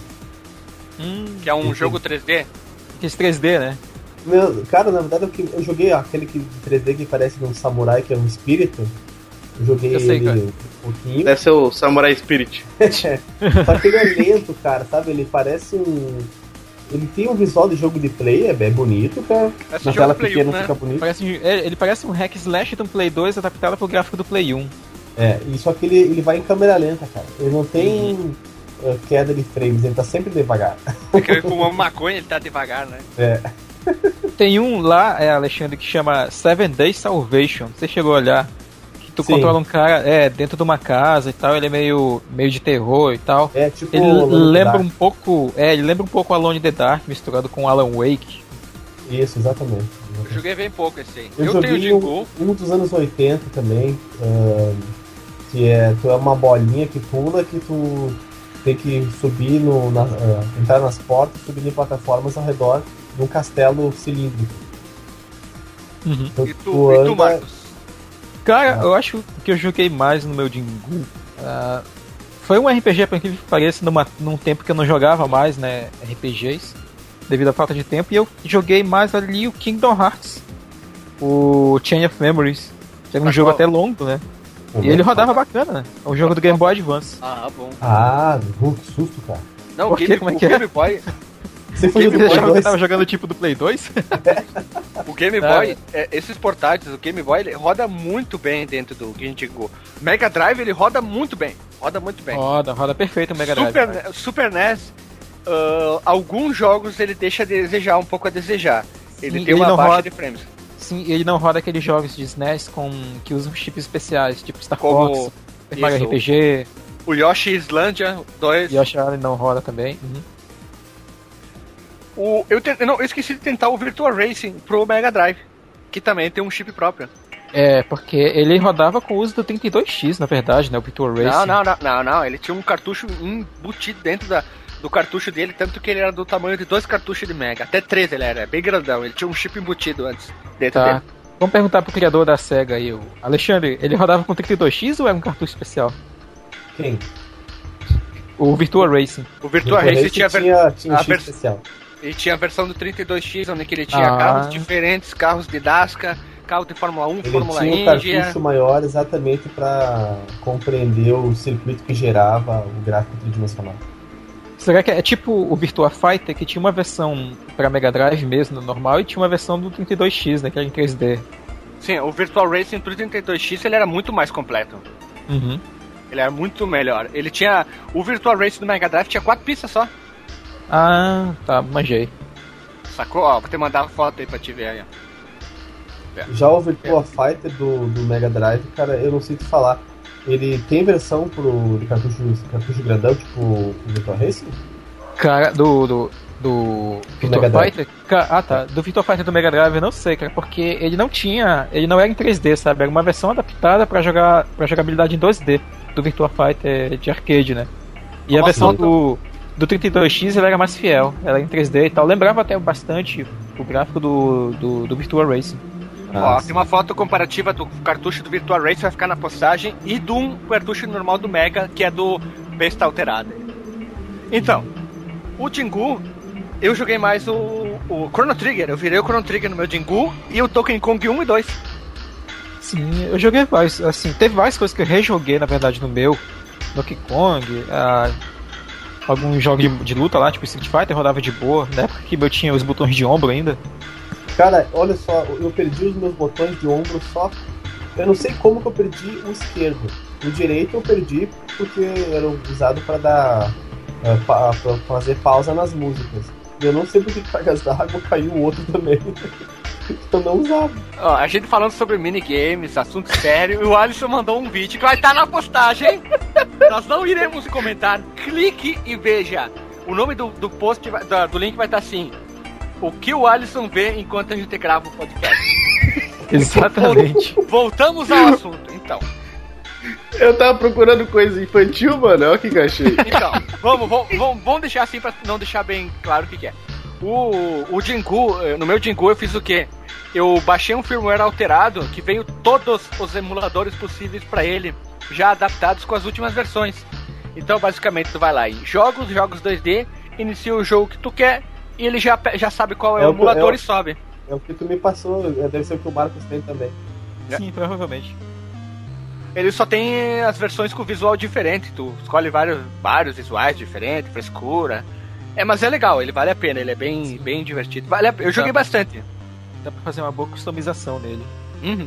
Hum, Que é um jogo 3D. aqueles 3D, né? Meu, cara, na verdade eu, eu joguei aquele que 3D que parece um samurai, que é um espírito. Eu joguei Eu sei, ele cara. um pouquinho. Deve ser o Samurai Spirit. Só que ele é lento, cara, sabe? Ele parece um. Ele tem um visual de jogo de play, é bem bonito, cara. Esse Na tela Play 1, pequena né? fica bonito. Parece, é, ele parece um hack slash do Play 2 adaptado pro gráfico do Play 1. É, e só que ele, ele vai em câmera lenta, cara. Ele não tem eh, queda de frames, ele tá sempre devagar. Porque ele fumou maconha, ele tá devagar, né? É. Tem um lá, é, Alexandre, que chama Seven Days Salvation. Você chegou a olhar? Que tu Sim. controla um cara é, dentro de uma casa e tal, ele é meio, meio de terror e tal. É tipo. Ele lembra Dark. um pouco. É, ele lembra um pouco Alone in the Dark misturado com Alan Wake. Isso, exatamente. Eu joguei bem pouco esse aí. Eu, Eu, tenho joguei Jingu. um, um dos anos 80 também, ahn, que é, tu é uma bolinha que pula que tu tem que subir no. na- ah, entrar nas portas, subir em plataformas ao redor de um castelo cilíndrico. Uhum. Então, E tu, e tu Marcos? Cara, Ah. eu acho que eu joguei mais no meu Jingu. ah, foi um RPG, incrível que pareça, numa, num tempo que eu não jogava mais, né? RPGs, devido à falta de tempo, e eu joguei mais ali o Kingdom Hearts, o Chain of Memories, que era um jogo qual? até longo, né? E ele rodava bacana, né? É um jogo do Game Boy Advance. Ah, bom. Ah, uh, que susto, cara. Não, Por o? Game, Como é o que é? Game Boy, Você foi Game Você que eu tava jogando tipo do Play 2? o Game Boy, é, esses portáteis, o Game Boy, ele roda muito bem dentro do Jingu. Mega Drive, ele roda muito bem. Roda muito bem. roda, roda perfeito o Mega Drive. Super, Ne- Super NES, ah, alguns jogos ele deixa a desejar um pouco a desejar. Ele Sim, tem ele uma baixa roda- de frames. Sim, ele não roda aqueles jogos de SNES com, que usam chips especiais, tipo Star Como Fox, Mario. RPG, O Yoshi Islandia 2. Yoshi Island não roda também. Uhum. O, eu, te- não, eu esqueci de tentar o Virtua Racing pro Mega Drive, que também tem um chip próprio. É, porque ele rodava com o uso do 32X, na verdade, né? O Virtua Racing. Não, não, não, não, não. Ele tinha um cartucho embutido dentro da, do cartucho dele, tanto que ele era do tamanho de dois cartuchos de Mega. Até três ele era, bem grandão. Ele tinha um chip embutido antes dentro Tá. dele. Vamos perguntar pro criador da SEGA aí, o Alexandre, ele rodava com 32X ou era um cartucho especial? Quem? O Virtua Racing. O Virtua Virtua Racing tinha, ver- tinha, tinha a chip especial. ele tinha a versão do 32X, onde que ele tinha Ah. carros diferentes, carros de Dasca, carro de Fórmula 1, Ele Fórmula tinha um Índia. cartucho maior exatamente para compreender o circuito que gerava o gráfico tridimensional. Será que é tipo o Virtua Fighter, que tinha uma versão pra Mega Drive mesmo, normal, e tinha uma versão do 32X, né? Que era em 3D. Sim, o Virtual Racing pro 32X ele era muito mais completo. Uhum. Ele era muito melhor. Ele tinha. O Virtual Racing do Mega Drive tinha quatro pistas só. Ah, tá, manjei. Sacou? Ó, vou te mandar foto aí pra te ver aí. ó. Já o Virtua Fighter do, do Mega Drive, cara, eu não sei te falar. Ele tem versão pro de cartucho, cartucho grandão, tipo o Virtua Racing? Cara, do. do. do Virtua Mega Drive. Fighter? Ah tá, do Virtua Fighter do Mega Drive eu não sei, cara, porque ele não tinha. Ele não era em 3D, sabe? Era uma versão adaptada pra jogar pra jogabilidade em 2D do Virtua Fighter de arcade, né? E a Nossa, versão então- do. Do 32X ela era mais fiel, ela era em 3D e tal. Lembrava até bastante o gráfico do, do, do Virtua Racing. Ó, Ah, tem uma foto comparativa do cartucho do Virtual Racing, vai ficar na postagem, e do um cartucho normal do Mega, que é do Besta Alterada. Então, o Jingu, eu joguei mais o, o Chrono Trigger. Eu virei o Chrono Trigger no meu Jingu e o Donkey Kong 1 e 2. Sim, eu joguei vários, assim, teve várias coisas que eu rejoguei, na verdade, no meu. Donkey Kong, ah, alguns jogos de, de luta lá, tipo Street Fighter, rodava de boa. Na época que eu tinha os botões de ombro ainda. Cara, olha só, eu perdi os meus botões de ombro só. Eu não sei como que eu perdi o esquerdo. O direito eu perdi porque era usado para dar. eh, pa- pra fazer pausa nas músicas. E eu não sei porque cargas d'água caiu o outro também. Eu não usava. Ó, a gente falando sobre minigames, assunto sério, e o Alisson mandou um vídeo que vai estar na postagem. Nós não iremos comentar. Clique e veja. O nome do, do post, da- do link vai estar assim. O que o Alisson vê enquanto a gente grava o podcast. Exatamente. Voltamos ao assunto, então. Eu tava procurando coisa infantil, mano. Olha o que que eu achei. Então, vamos, vamos, vamos, deixar assim pra não deixar bem claro o que, que é. O, o Jingu, eh, no meu Jingu eu fiz o quê? Eu baixei um firmware alterado que veio todos os emuladores possíveis pra ele, já adaptados com as últimas versões. Então, basicamente, tu vai lá em jogos, jogos 2D, inicia o jogo que tu quer e ele já, já sabe qual é, É o que- emulador é o- e sobe. É o que tu me passou, é, deve ser o que o Marcos tem também. Sim, provavelmente. Ele só tem as versões com visual diferente, tu escolhe vários, vários visuais diferentes, frescura. É, mas é legal, ele vale a pena, ele é bem, bem divertido. Vale a- eu joguei Tá. bastante. Dá pra fazer uma boa customização nele. Uhum.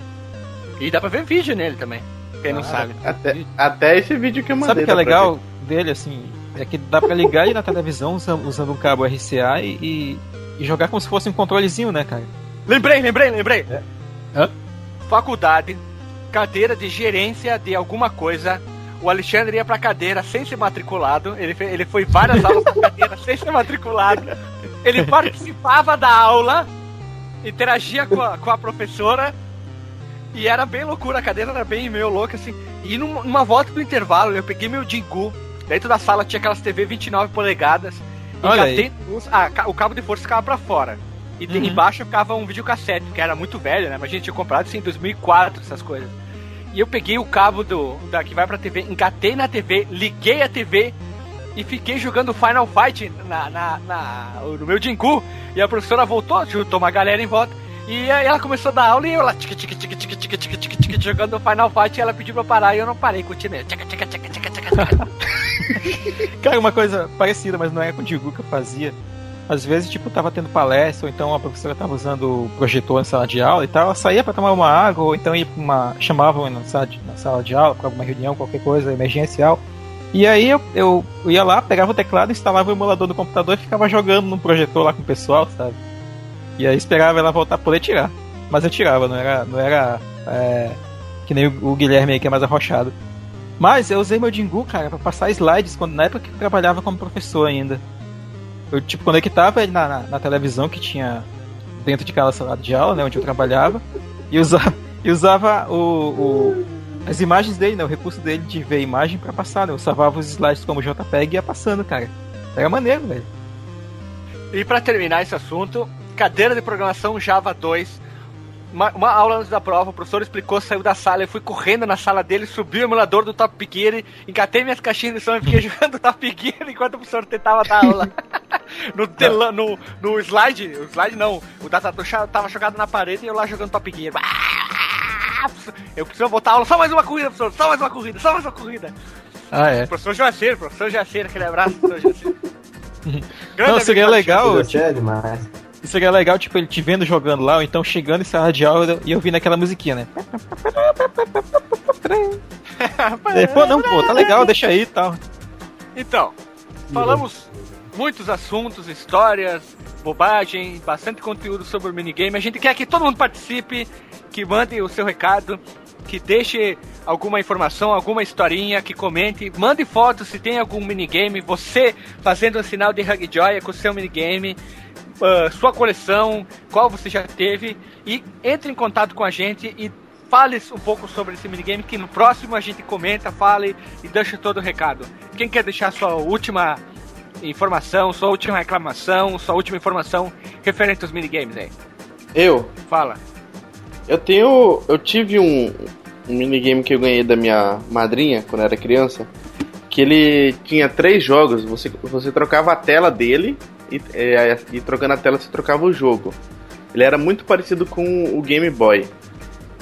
E dá pra ver vídeo nele também. Quem não Ah, sabe. Até, até esse vídeo que eu mandei. Sabe o que é dá pra legal dele, assim? É que dá pra ligar ele na televisão usando, usando um cabo RCA e, e- jogar como se fosse um controlezinho, né, cara? Lembrei, lembrei, lembrei. É. Hã? Faculdade, cadeira de gerência de alguma coisa. O Alexandre ia pra cadeira sem ser matriculado. Ele, fe- ele foi várias aulas na cadeira sem ser matriculado. Ele participava da aula, interagia com a, com a professora. E era bem loucura, a cadeira era bem meio louca, assim. E numa, numa volta do intervalo, eu peguei meu Jingu. Dentro da sala tinha aquelas TV 29 polegadas. Olha os- ah, o cabo de força ficava pra fora. E Uhum. embaixo ficava um videocassete, que era muito velho, né? Mas a gente tinha comprado isso em 2004, essas coisas. E eu peguei o cabo do da que vai pra TV, engatei na TV, liguei a TV e fiquei jogando Final Fight na, na, na- no meu Jingu. E a professora voltou, juntou uma galera em volta. E aí ela começou a dar aula e eu lá, tica, tica, tica, tica, tica, tica, tica, tica, jogando Final Fight. E ela pediu pra eu parar e eu não parei, continuei. Tica, tica, tica, tica, tica, tica. Cara, uma coisa parecida, mas não era com o Digu que eu fazia. Às vezes, tipo, tava tendo palestra, ou então a professora tava usando o projetor na sala de aula e tal, ela saía pra tomar uma água, ou então ia pra uma. chamavam na sala de, na sala de aula pra alguma reunião, qualquer coisa emergencial. E aí eu, eu ia lá, pegava o teclado, instalava o emulador no computador e ficava jogando no projetor lá com o pessoal, sabe? E aí esperava ela voltar pra poder tirar. Mas eu tirava, não era. Não era é, que nem o Guilherme aí que é mais arrochado. Mas eu usei meu Jingu, cara, pra passar slides quando, na época que eu trabalhava como professor ainda. Eu, tipo, conectava ele na, na, na televisão que tinha dentro de cada sala de aula, né, onde eu trabalhava, e usava, e usava o, o- as imagens dele, né, o recurso dele de ver a imagem pra passar, né, eu salvava os slides como JPEG e ia passando, cara. Era maneiro, velho. E pra terminar esse assunto, cadeira de programação Java 2. Uma, uma aula antes da prova, o professor explicou, saiu da sala, eu fui correndo na sala dele, subi o emulador do Top Gear, engatei minhas caixinhas de som e fiquei jogando Top Gear enquanto o professor tentava dar aula. no, telão, no, no slide, o slide não, o datator cha- tava jogado na parede e eu lá jogando Top Gear. Eu preciso voltar a aula, só mais uma corrida, professor, só mais uma corrida, só mais uma corrida. Ah, é. Professor Joaceiro, professor Joaceiro, aquele abraço, professor Joaceiro. Grande Não, seria legal, é demais. Isso seria legal, tipo, ele te vendo jogando lá, ou então chegando em sala de aula e ouvindo aquela musiquinha, né? Pô, não, pô, tá legal, deixa aí e tal. Então, falamos muitos assuntos, histórias, bobagem, bastante conteúdo sobre o minigame. A gente quer que todo mundo participe, que mande o seu recado, que deixe alguma informação, alguma historinha, que comente, mande fotos se tem algum minigame, você fazendo um sinal de Hug Joy com o seu minigame, ah, sua coleção, qual você já teve, e entre em contato com a gente e fale um pouco sobre esse minigame, que no próximo a gente comenta, fale e deixa todo o recado. Quem quer deixar sua última informação, sua última reclamação, sua última informação referente aos minigames aí? Eu, Fala. eu tenho. Eu tive um, um minigame que eu ganhei da minha madrinha quando era criança. Que ele tinha três jogos. Você, você trocava a tela dele e, é, e trocando a tela você trocava o jogo. Ele era muito parecido com o Game Boy.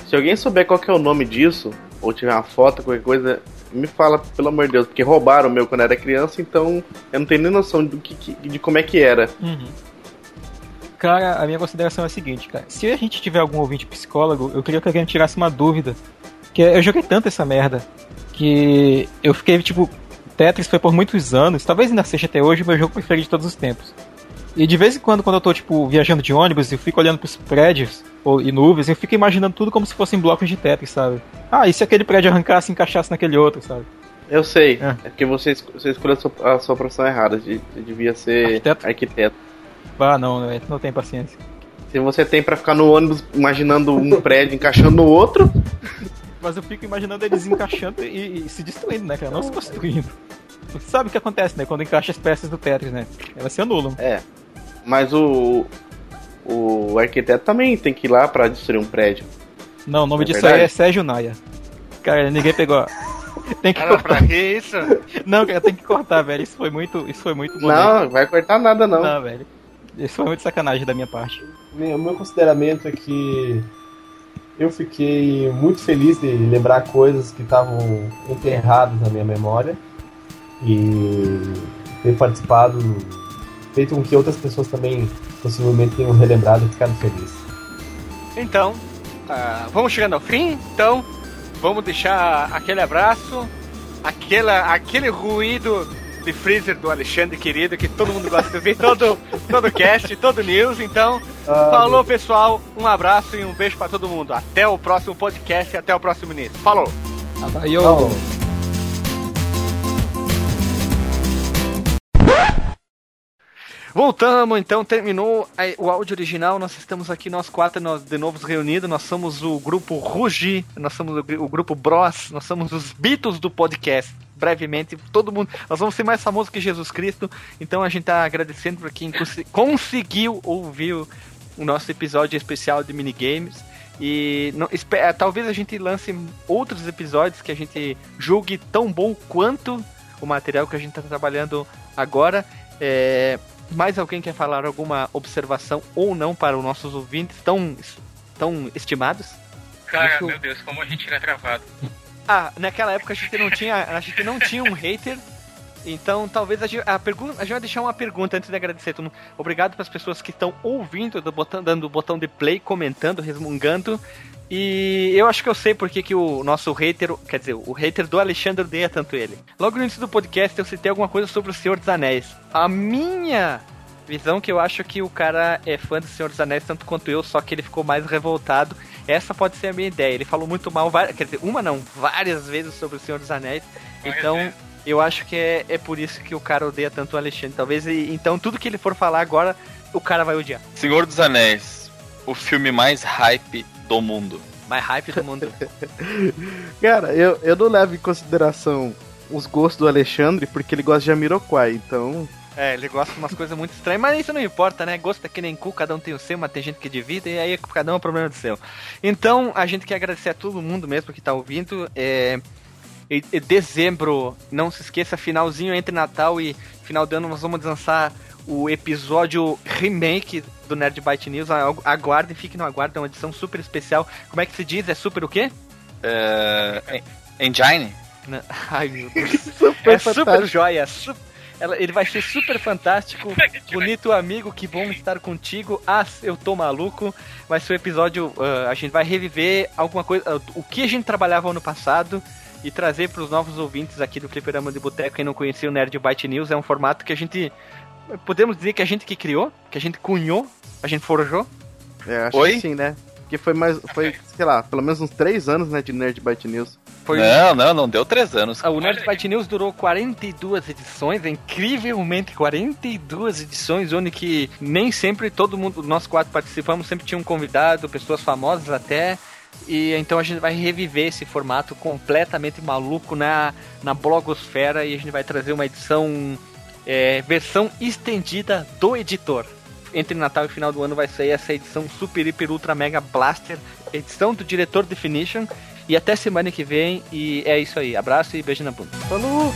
Se alguém souber qual é o nome disso, ou tiver uma foto, qualquer coisa, me fala, pelo amor de Deus, porque roubaram o meu quando eu era criança, então eu não tenho nem noção do que, de como é que era. Cara, a minha consideração é a seguinte, cara. Se a gente tiver algum ouvinte psicólogo, eu queria que alguém tirasse uma dúvida. Que eu joguei tanto essa merda que eu fiquei, tipo, Tetris foi por muitos anos, talvez ainda seja até hoje o meu jogo preferido de todos os tempos. E de vez em quando, quando eu tô, tipo, viajando de ônibus, eu fico olhando pros prédios ou, e nuvens, eu fico imaginando tudo como se fossem blocos de Tetris, sabe? Ah, e se aquele prédio arrancasse e encaixasse naquele outro, sabe? Eu sei, É. é, porque você, você escolheu a sua, a sua profissão errada. de- de- devia ser Arquiteto? arquiteto. Ah, não, velho, não tem paciência. Se você tem pra ficar no ônibus imaginando um prédio encaixando no outro, Mas eu fico imaginando eles encaixando e, e se destruindo, né, cara? Não se construindo. Você sabe o que acontece, né? Quando encaixa as peças do Tetris, né? Elas se anulam. é. Mas o. O arquiteto também tem que ir lá pra destruir um prédio. Não, o nome É disso verdade? aí é Sérgio Naia. Cara, ninguém pegou. Tem que Cara, cortar. pra que isso? Não, cara, tem que cortar, velho. Isso foi muito. Isso foi muito bonito. Não, vai cortar nada não. Não, velho. Isso foi muito sacanagem da minha parte. Meu, meu consideramento é que eu fiquei muito feliz de lembrar coisas que estavam enterradas na minha memória e ter participado, feito com que outras pessoas também possivelmente tenham relembrado e ficado felizes. Então, ah, vamos chegando ao fim. Então, vamos deixar aquele abraço, aquela, aquele ruído de freezer do Alexandre querido que todo mundo gosta de ver todo todo cast, todo news. Então, Ah, falou pessoal, um abraço e um beijo pra todo mundo. Até o próximo podcast e até o próximo início. Falou. Aí eu. Falou. Voltamos, então, terminou aí o áudio original. Nós estamos aqui, nós quatro, nós de novo reunidos. Nós somos o grupo Rugi, nós somos o grupo Bros, nós somos os Beatles do podcast. Brevemente, todo mundo. Nós vamos ser mais famosos que Jesus Cristo. Então a gente tá agradecendo por quem consi- conseguiu ouvir o, nosso episódio especial de minigames. E não, espe- eh, talvez a gente lance outros episódios que a gente julgue tão bom quanto o material que a gente está trabalhando agora. É, mais alguém quer falar alguma observação ou não para os nossos ouvintes tão, tão estimados? Cara, Isso- meu Deus, como a gente era travado. Ah, naquela época a gente não tinha, a gente não tinha um hater. Então, talvez a gente, a pergunta, a gente vai deixar uma pergunta antes de agradecer mundo. Obrigado para as pessoas que estão ouvindo, do botão, dando o botão de play, comentando, resmungando. E eu acho que eu sei porque que o nosso hater, quer dizer, o hater do Alexandre odeia tanto ele. Logo no início do podcast eu citei alguma coisa sobre o Senhor dos Anéis. A minha visão que eu acho que o cara é fã do Senhor dos Anéis tanto quanto eu, só que ele ficou mais revoltado. Essa pode ser a minha ideia. Ele falou muito mal, várias- quer dizer, uma não, várias vezes sobre o Senhor dos Anéis. Então, vezes. eu acho que é, é por isso que o cara odeia tanto o Alexandre. Talvez, e- então, tudo que ele for falar agora, o cara vai odiar. Senhor dos Anéis, o filme mais hype do mundo. Mais hype do mundo. Cara, eu, eu não levo em consideração os gostos do Alexandre porque ele gosta de Jamiroquai, então. É, ele gosta de umas coisas muito estranhas, mas isso não importa, né? Gosto é que nem cu, cada um tem o seu, mas tem gente que divide, e aí cada um é problema do seu. Então, a gente quer agradecer a todo mundo mesmo que tá ouvindo. É, em- em dezembro, não se esqueça, finalzinho entre Natal e final de ano, nós vamos lançar o episódio remake do Nerd Byte News. Agu- Aguardem, fiquem no aguardo, é uma edição super especial. Como é que se diz? É super o quê? É, Engine? Ai, meu Deus. Super é super fantástico. joia. su- ela- ele vai ser super fantástico. Bonito amigo, que bom estar contigo. Ah, eu tô maluco. Vai ser o episódio. ah, a gente vai reviver alguma coisa. ah, o que a gente trabalhava ano passado. E trazer para os novos ouvintes aqui do Fliperama de Boteco, quem não conhecia o Nerd Byte News, é um formato que a gente. Podemos dizer que a gente que criou, que a gente cunhou, a gente forjou. É, acho Oi? que sim, né? Porque foi mais. Foi, sei lá, pelo menos uns três anos, né, de Nerd Byte News. Foi Não, não, não deu três anos. O Nerd Byte News durou 42 edições, é incrivelmente 42 edições, onde que nem sempre todo mundo, nós quatro participamos, sempre tinha um convidado, pessoas famosas até. E então a gente vai reviver esse formato completamente maluco na, na blogosfera e a gente vai trazer uma edição, é, versão estendida do editor. Entre Natal e final do ano vai sair essa edição Super Hiper Ultra Mega Blaster, edição do diretor Definition. E até semana que vem. E é isso aí. Abraço e beijo na bunda. Falou!